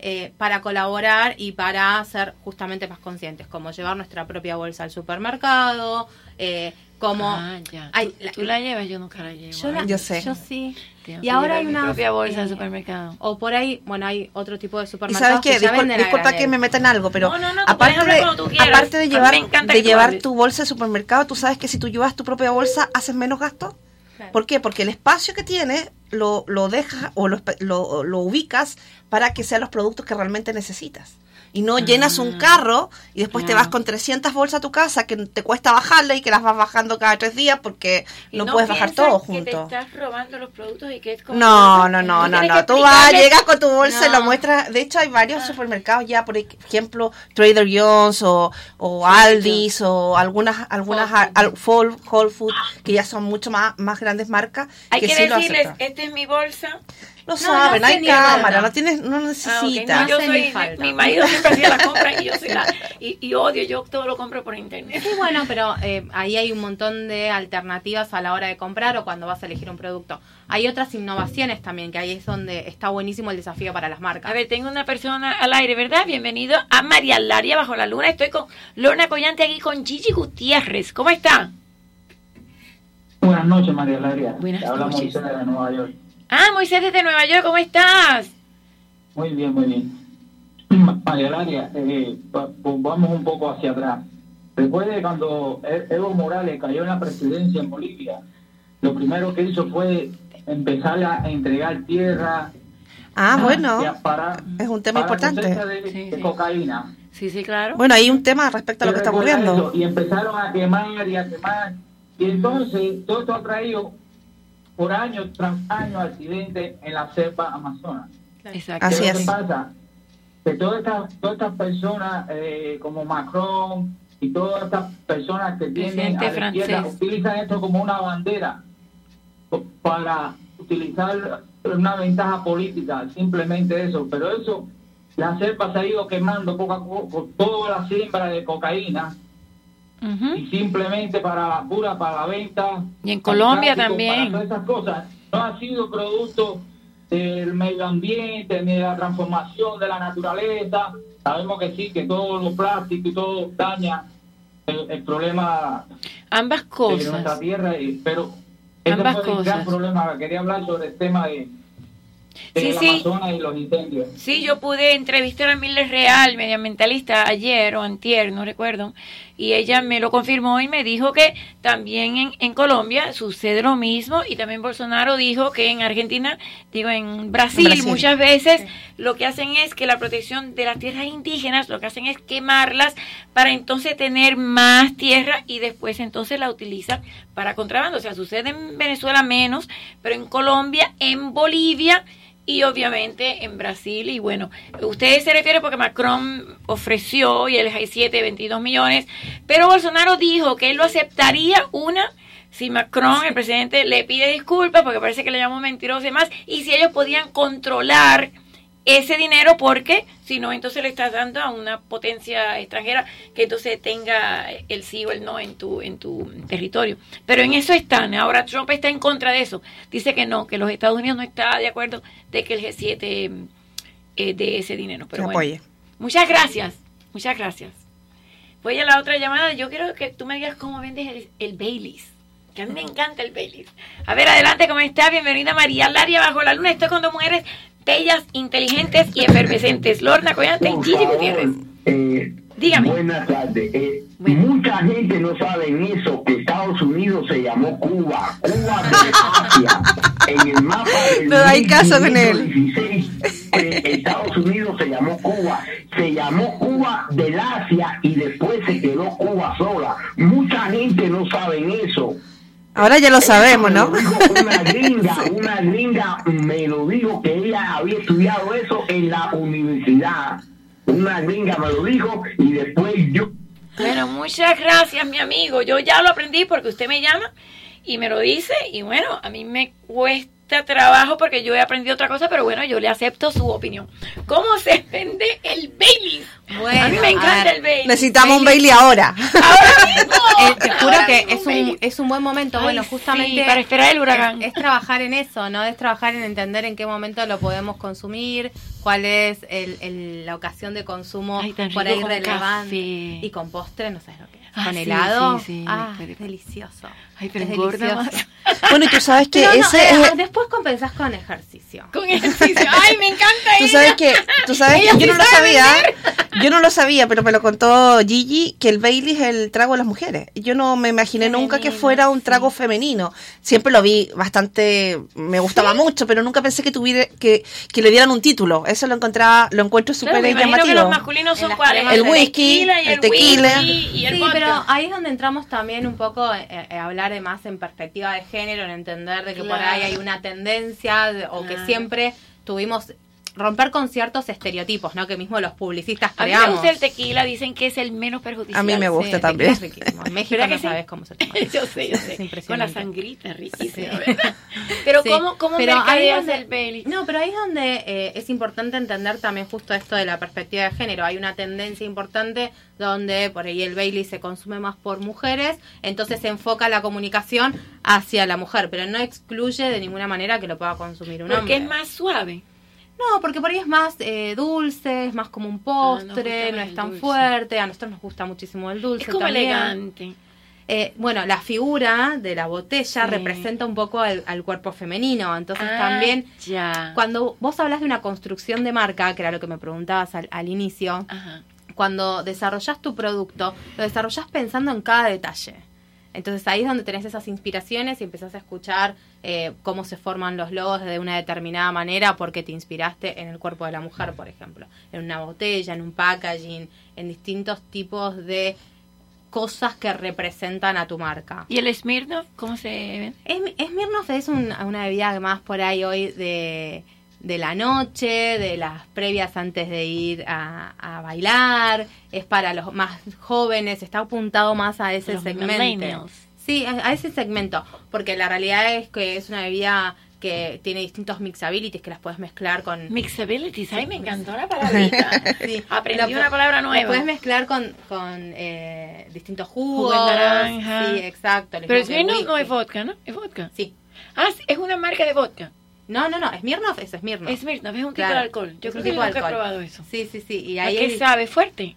eh, para colaborar y para ser justamente más conscientes, como llevar nuestra propia bolsa al supermercado, eh, como... Ah, ya. Ay, Tú- la- tú la llevas, yo nunca la llevo. Yo, la- Yo sé. Yo sí. Tengo Y ahora hay una propia bolsa al eh, supermercado. O por ahí, bueno, hay otro tipo de Y supermercados sabes qué, que ya Discul- disculpa que me meta en algo, pero No, no, no, tú aparte, de, aparte de llevar, de llevar tu bolsa de supermercado, tú sabes que si tú llevas tu propia bolsa haces menos gasto. Claro. ¿Por qué? Porque el espacio que tiene lo, lo dejas o lo, lo, lo ubicas para que sean los productos que realmente necesitas. y no llenas un carro y después te vas con 300 bolsas a tu casa que te cuesta bajarla y que las vas bajando cada tres días porque no, puedes bajar todo que junto. te estás robando los productos y que es como... No, no, no, no, no. Tú vas, llegas con tu bolsa y lo muestras. De hecho, hay varios supermercados ya, por ejemplo, Trader Joe's o, o Aldi's o algunas, algunas Whole Whole, Food que ya son mucho más, más grandes marcas. Hay que, sí decirles, esta es mi bolsa. Lo No, saben, no hay cámara, no tienes, no Ah, necesitas. no, yo soy, ni falta. mi marido siempre hacía la compra y yo soy la, y, y odio, yo todo lo compro por internet. Sí, bueno, pero eh, ahí hay un montón de alternativas a la hora de comprar o cuando vas a elegir un producto. Hay otras innovaciones también, que ahí es donde está buenísimo el desafío para las marcas. A ver, tengo una persona al aire, ¿verdad? Bienvenido a María Laria Bajo la Luna. Estoy con Lorna Collante aquí con Gigi Gutiérrez. ¿Cómo está? Buenas noches, María Laria. Buenas Te noches. De Nueva York. Ah, Moisés desde Nueva York, ¿cómo estás? Muy bien, muy bien. María Laria, eh, va- pues vamos un poco hacia atrás. Recuerde cuando E- Evo Morales cayó en la presidencia en Bolivia, lo primero que hizo fue empezar a entregar tierra. Ah, bueno. y a parar- Es un tema para importante. De, de cocaína. Sí, sí, claro. Bueno, hay un tema respecto a lo que está ocurriendo. eso, Y empezaron a quemar y a quemar. Y entonces todo esto ha traído por año tras año accidentes en la selva amazona. Exacto. Así Pero ¿qué es. pasa? Que todas estas, todas estas personas eh, como Macron y todas estas personas que tienen Presidente a la izquierda francés. utilizan esto como una bandera para utilizar una ventaja política, simplemente eso. Pero eso, la selva se ha ido quemando poco a poco, toda la siembra de cocaína y simplemente para la pura, para la venta. Y en Colombia también. Para todas esas cosas. No ha sido producto del medio ambiente ni de la transformación de la naturaleza. Sabemos que sí, que todo lo plástico y todo daña el, el problema Ambas de cosas. nuestra tierra, y- pero ese Ambas fue el gran cosas. problema. Quería hablar sobre el tema de, de Sí, y los incendios. Sí, yo pude entrevistar a Miles Real, medioambientalista, ayer o antier, no recuerdo, y ella me lo confirmó y me dijo que también en, en Colombia sucede lo mismo y también Bolsonaro dijo que en Argentina, digo, en Brasil, Brasil. muchas veces lo que hacen es que la protección de las tierras indígenas, lo que hacen es quemarlas para entonces tener más tierra y después entonces la utilizan para contrabando. O sea, sucede en Venezuela menos, pero en Colombia, en Bolivia y obviamente en Brasil. Y bueno, usted se refiere porque Macron ofreció y el G7 22 millones, pero Bolsonaro dijo que él lo aceptaría una si Macron, el presidente, le pide disculpas porque parece que le llamó mentiroso y demás, y si ellos podían controlar ese dinero porque si no entonces le estás dando a una potencia extranjera que entonces tenga el sí o el no en tu en tu territorio. Pero en eso están. Ahora Trump está en contra de eso. Dice que no que los Estados Unidos no está de acuerdo de que el G7 eh, dé ese dinero. Pero bueno. apoye. muchas gracias. Muchas gracias. Voy a la otra llamada. Yo quiero que tú me digas cómo vendes el, el Baileys que a mí me encanta el Baileys. A ver adelante cómo está bienvenida María Laria bajo la luna. Estoy con dos mujeres bellas, inteligentes y efervescentes. Lorna y Por Gigi Gutiérrez. eh, Dígame. Buenas tardes. Eh, Mucha gente no sabe en eso que Estados Unidos se llamó Cuba. Cuba de Asia. En el mapa del No hay caso con él. 1516, eh, Estados Unidos se llamó Cuba. Se llamó Cuba del Asia y después se quedó Cuba sola. Mucha gente no sabe en eso. Ahora ya lo sabemos, ¿no? Una gringa, una gringa me lo dijo que ella había estudiado eso en la universidad. Una gringa me lo dijo y después yo. Bueno, muchas gracias, mi amigo. Yo ya lo aprendí porque usted me llama y me lo dice. Y bueno, a mí me cuesta trabajo porque yo he aprendido otra cosa, pero bueno, yo le acepto su opinión. ¿Cómo se vende el Baileys? Bueno, a mí me encanta ver. el Baileys. Necesitamos un Bailey ahora. Eh, te juro Ahora que mismo, es un, Bailey. es un buen momento. Ay, bueno, sí, justamente. para esperar el huracán. Es, es trabajar en eso, ¿no? Es trabajar en entender en qué momento lo podemos consumir, cuál es el, el- la ocasión de consumo Ay, por ahí relevante. café. Y con postre, no sabes lo que es. Ah, con sí, helado. sí, sí, ah, delicioso. Ay, pero Es engorda delicioso. más. Bueno, y tú sabes que no, ese eh, es... después compensás con ejercicio. Con ejercicio. Ay, me encanta Tú ella. sabes que, tú sabes Ella que yo no lo sabía, vender. yo no lo sabía, pero me lo contó Gigi que el Bailey es el trago de las mujeres. Yo no me imaginé nunca que fuera un trago femenino. Siempre lo vi bastante, me gustaba mucho, pero nunca pensé que tuviera que, que le dieran un título. Eso lo encontraba, lo encuentro súper imagino que llamativo. los masculinos son cuáles? El El whisky, tequila y el el, tequila. whisky y el sí, vodka. pero ahí es donde entramos también un poco eh, eh, a hablar más en perspectiva de género, en entender de que por ahí hay una tendencia de- o que siempre tuvimos romper con ciertos estereotipos, ¿no? Que mismo los publicistas A mí me creamos. gusta el tequila, dicen que es el menos perjudicial. A mí me gusta también. es riquísimo. En México ¿Verdad no que sí? sabes cómo se toma. yo sé, yo sé. Es Con la sangrita riquísima, ¿verdad? Pero Sí, ¿cómo, cómo pero ahí mercadeas donde- el Bailey? No, pero ahí es donde eh, es importante entender también justo esto de la perspectiva de género. Hay una tendencia importante donde por ahí el Bailey se consume más por mujeres, entonces se enfoca la comunicación hacia la mujer, pero no excluye de ninguna manera que lo pueda consumir un Porque hombre. es más suave. No, porque por ahí es más eh, dulce, es más como un postre, no es tan dulce. fuerte. A nosotros nos gusta muchísimo el dulce Es como también. elegante. Eh, bueno, la figura de la botella Sí. representa un poco al, al cuerpo femenino, entonces Ah, también ya. cuando vos hablas de una construcción de marca, que era lo que me preguntabas al, al inicio, Ajá. cuando desarrollás tu producto, lo desarrollás pensando en cada detalle. Entonces ahí es donde tenés esas inspiraciones y empezás a escuchar eh, cómo se forman los logos de una determinada manera porque te inspiraste en el cuerpo de la mujer, por ejemplo, en una botella, en un packaging, en distintos tipos de cosas que representan a tu marca. ¿Y el Smirnoff cómo se ve? Es- Smirnoff es un- una bebida más por ahí hoy de, de la noche, de las previas antes de ir a, a bailar, es para los más jóvenes, está apuntado más a ese Los segmento. Sí, a, a ese segmento, porque la realidad es que es una bebida que tiene distintos mixabilities que las puedes mezclar con... Mixabilities, ay, me encantó la palabrita. Sí, Aprendí una palabra la nueva. puedes mezclar con, con eh, distintos jugos. Jugo de naranja. Sí, exacto. Pero el Smirnoff no es vodka, ¿no? Es vodka. Sí. Ah, sí, es una marca de vodka. No, no, no, Smirnoff es Smirnoff. Smirnoff es un tipo Claro, de alcohol. Yo es creo que nunca he alcohol. probado eso. Sí, sí, sí. Y ¿A qué sabe? ¿Fuerte?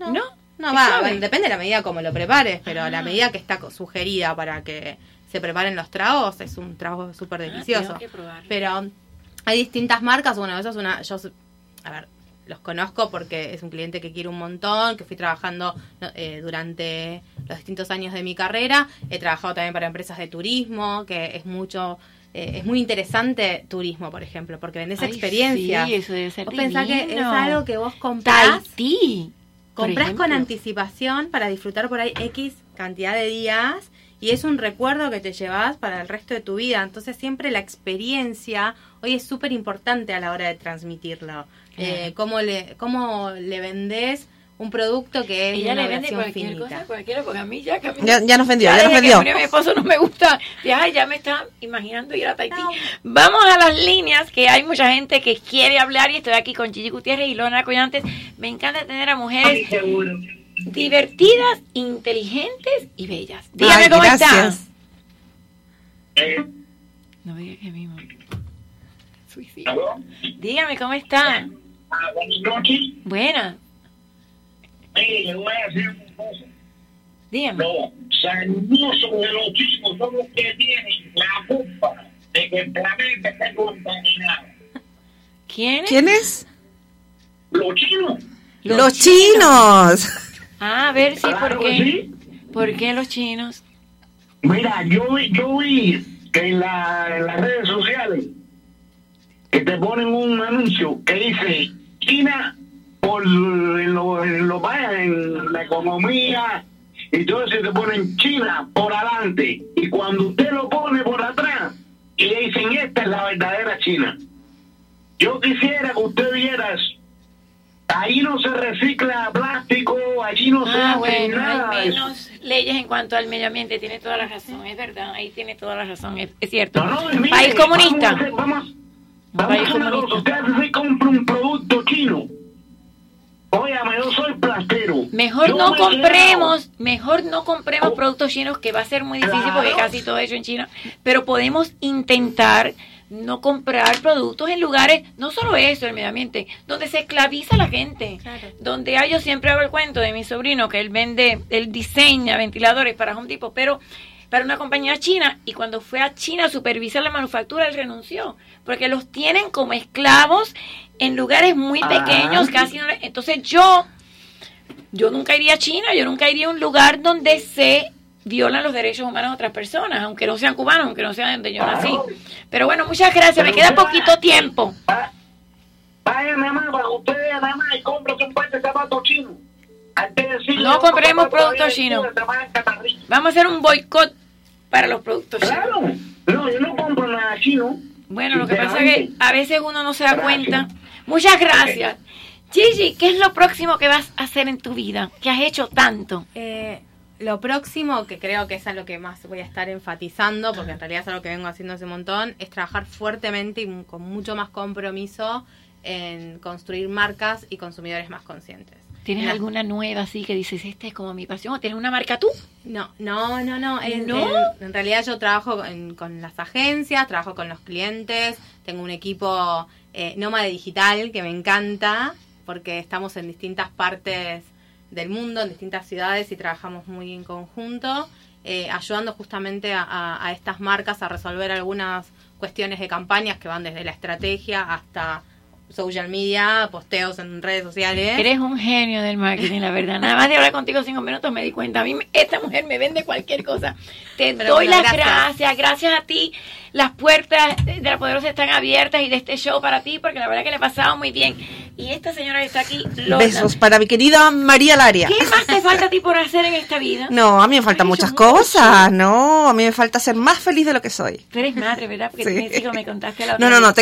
No, ¿No? no ¿Qué va, depende de la medida como lo prepares, pero Ah. la medida que está sugerida para que se preparen los tragos es un trago súper delicioso. tengo que pero hay distintas marcas, bueno, eso es una, yo, a ver, los conozco porque es un cliente que quiero un montón, que fui trabajando no, eh, durante los distintos años de mi carrera. He trabajado también para empresas de turismo, que es mucho, eh, es muy interesante turismo, por ejemplo, porque vendés Ay, experiencias. sí, eso debe ser Vos pensás que es algo que vos comprás. Tahití. Comprás con anticipación para disfrutar por ahí X cantidad de días y es un recuerdo que te llevas para el resto de tu vida. Entonces siempre la experiencia hoy es súper importante a la hora de transmitirlo. Eh, cómo, le, cómo le vendés un producto que es de Ella una le vende cualquier finita. cosa, cualquiera, porque a mí ya... que a mí- Ya- ya nos vendió, ya nos desde que vendió. mi esposo no me gusta. Ya, ya me está imaginando ir a Tahití. Vamos a las líneas, que hay mucha gente que quiere hablar y estoy aquí con Gigi Gutiérrez y Lona Collantes. Me encanta tener a mujeres divertidas, inteligentes y bellas. Dígame Ay, cómo gracias. está. No me diga que mismo. Suicidio. Dígame cómo está. Buenas noches. Buena. Mire, le voy a decir una cosa. Dígame. Los sarnosos de los chinos son los que tienen la culpa de que el planeta esté contaminado. ¿Quién? ¿Quién es? Los chinos. Los, chinos. Ah, a ver, sí, Claro ¿por qué? sí. ¿Por qué los chinos? Mira, yo vi, yo vi que en, la, en las redes sociales que te ponen un anuncio que dice China por en lo, en lo en la economía y todo eso te ponen China por adelante y cuando usted lo pone por atrás y le dicen esta es la verdadera China yo quisiera que usted viera ahí no se recicla plástico allí no se Ah, hace bueno, nada hay menos leyes en cuanto al medio ambiente, tiene toda la razón, es verdad, ahí tiene toda la razón, es, es cierto. No, no, mire, País comunista. Vamos, a hacer- vamos, vamos País a hacer una comunista. cosa. Usted se compra un producto chino. Óyame, yo soy plastero. Mejor Yo no me compremos, mejor no compremos productos chinos que va a ser muy difícil porque casi todo hecho en China, pero podemos intentar no comprar productos en lugares, no solo eso, el medio ambiente, donde se esclaviza la gente, donde hay, yo siempre hago el cuento de mi sobrino que él vende, él diseña ventiladores para Home Depot, pero para una compañía china y cuando fue a China a supervisar la manufactura, él renunció, porque los tienen como esclavos en lugares muy Ah. pequeños, casi no le- Entonces yo, yo nunca iría a China, yo nunca iría a un lugar donde se violan los derechos humanos de otras personas, aunque no sean cubanos, aunque no sean donde yo nací. Pero bueno, muchas gracias, me queda poquito tiempo. Vaya, mi mamá, para ustedes nada más y cómprate un par de zapatos chinos. No compremos productos chinos. Vamos a hacer un boicot para los productos Claro. chinos. No, yo no compro nada chino. Bueno, lo que pasa es que a veces uno no se da cuenta. Muchas gracias. Gigi, ¿qué es lo próximo que vas a hacer en tu vida? Que has hecho tanto. Eh, lo próximo, que creo que es a lo que más voy a estar enfatizando, porque en realidad es algo que vengo haciendo hace un montón, es trabajar fuertemente y con mucho más compromiso en construir marcas y consumidores más conscientes. ¿Tienes No. alguna nueva así que dices, esta es como mi pasión? ¿O tienes una marca tú? No, no, no, no. En, ¿No? en- en realidad yo trabajo en- con las agencias, trabajo con los clientes, tengo un equipo eh, nómade digital que me encanta porque estamos en distintas partes del mundo, en distintas ciudades y trabajamos muy en conjunto, eh, ayudando justamente a, a- a estas marcas a resolver algunas cuestiones de campañas que van desde la estrategia hasta social media, posteos en redes sociales. Eres un genio del marketing, la verdad. Nada más de hablar contigo cinco minutos me di cuenta. A mí esta mujer me vende cualquier cosa. Te Pero doy bueno, las gracias. gracias. Gracias a ti. Las puertas de la Poderosa están abiertas y de este show para ti, porque la verdad que le he pasado muy bien. Y esta señora que está aquí, Lorna, Besos para mi querida María Laria. ¿Qué más te falta a ti por hacer en esta vida? No, a mí me faltan muchas cosas, no, a mí me falta ser más feliz de lo que soy. Tú eres madre, ¿verdad? Porque Sí. tienes hijos, me contaste la No, otra no, vez. no,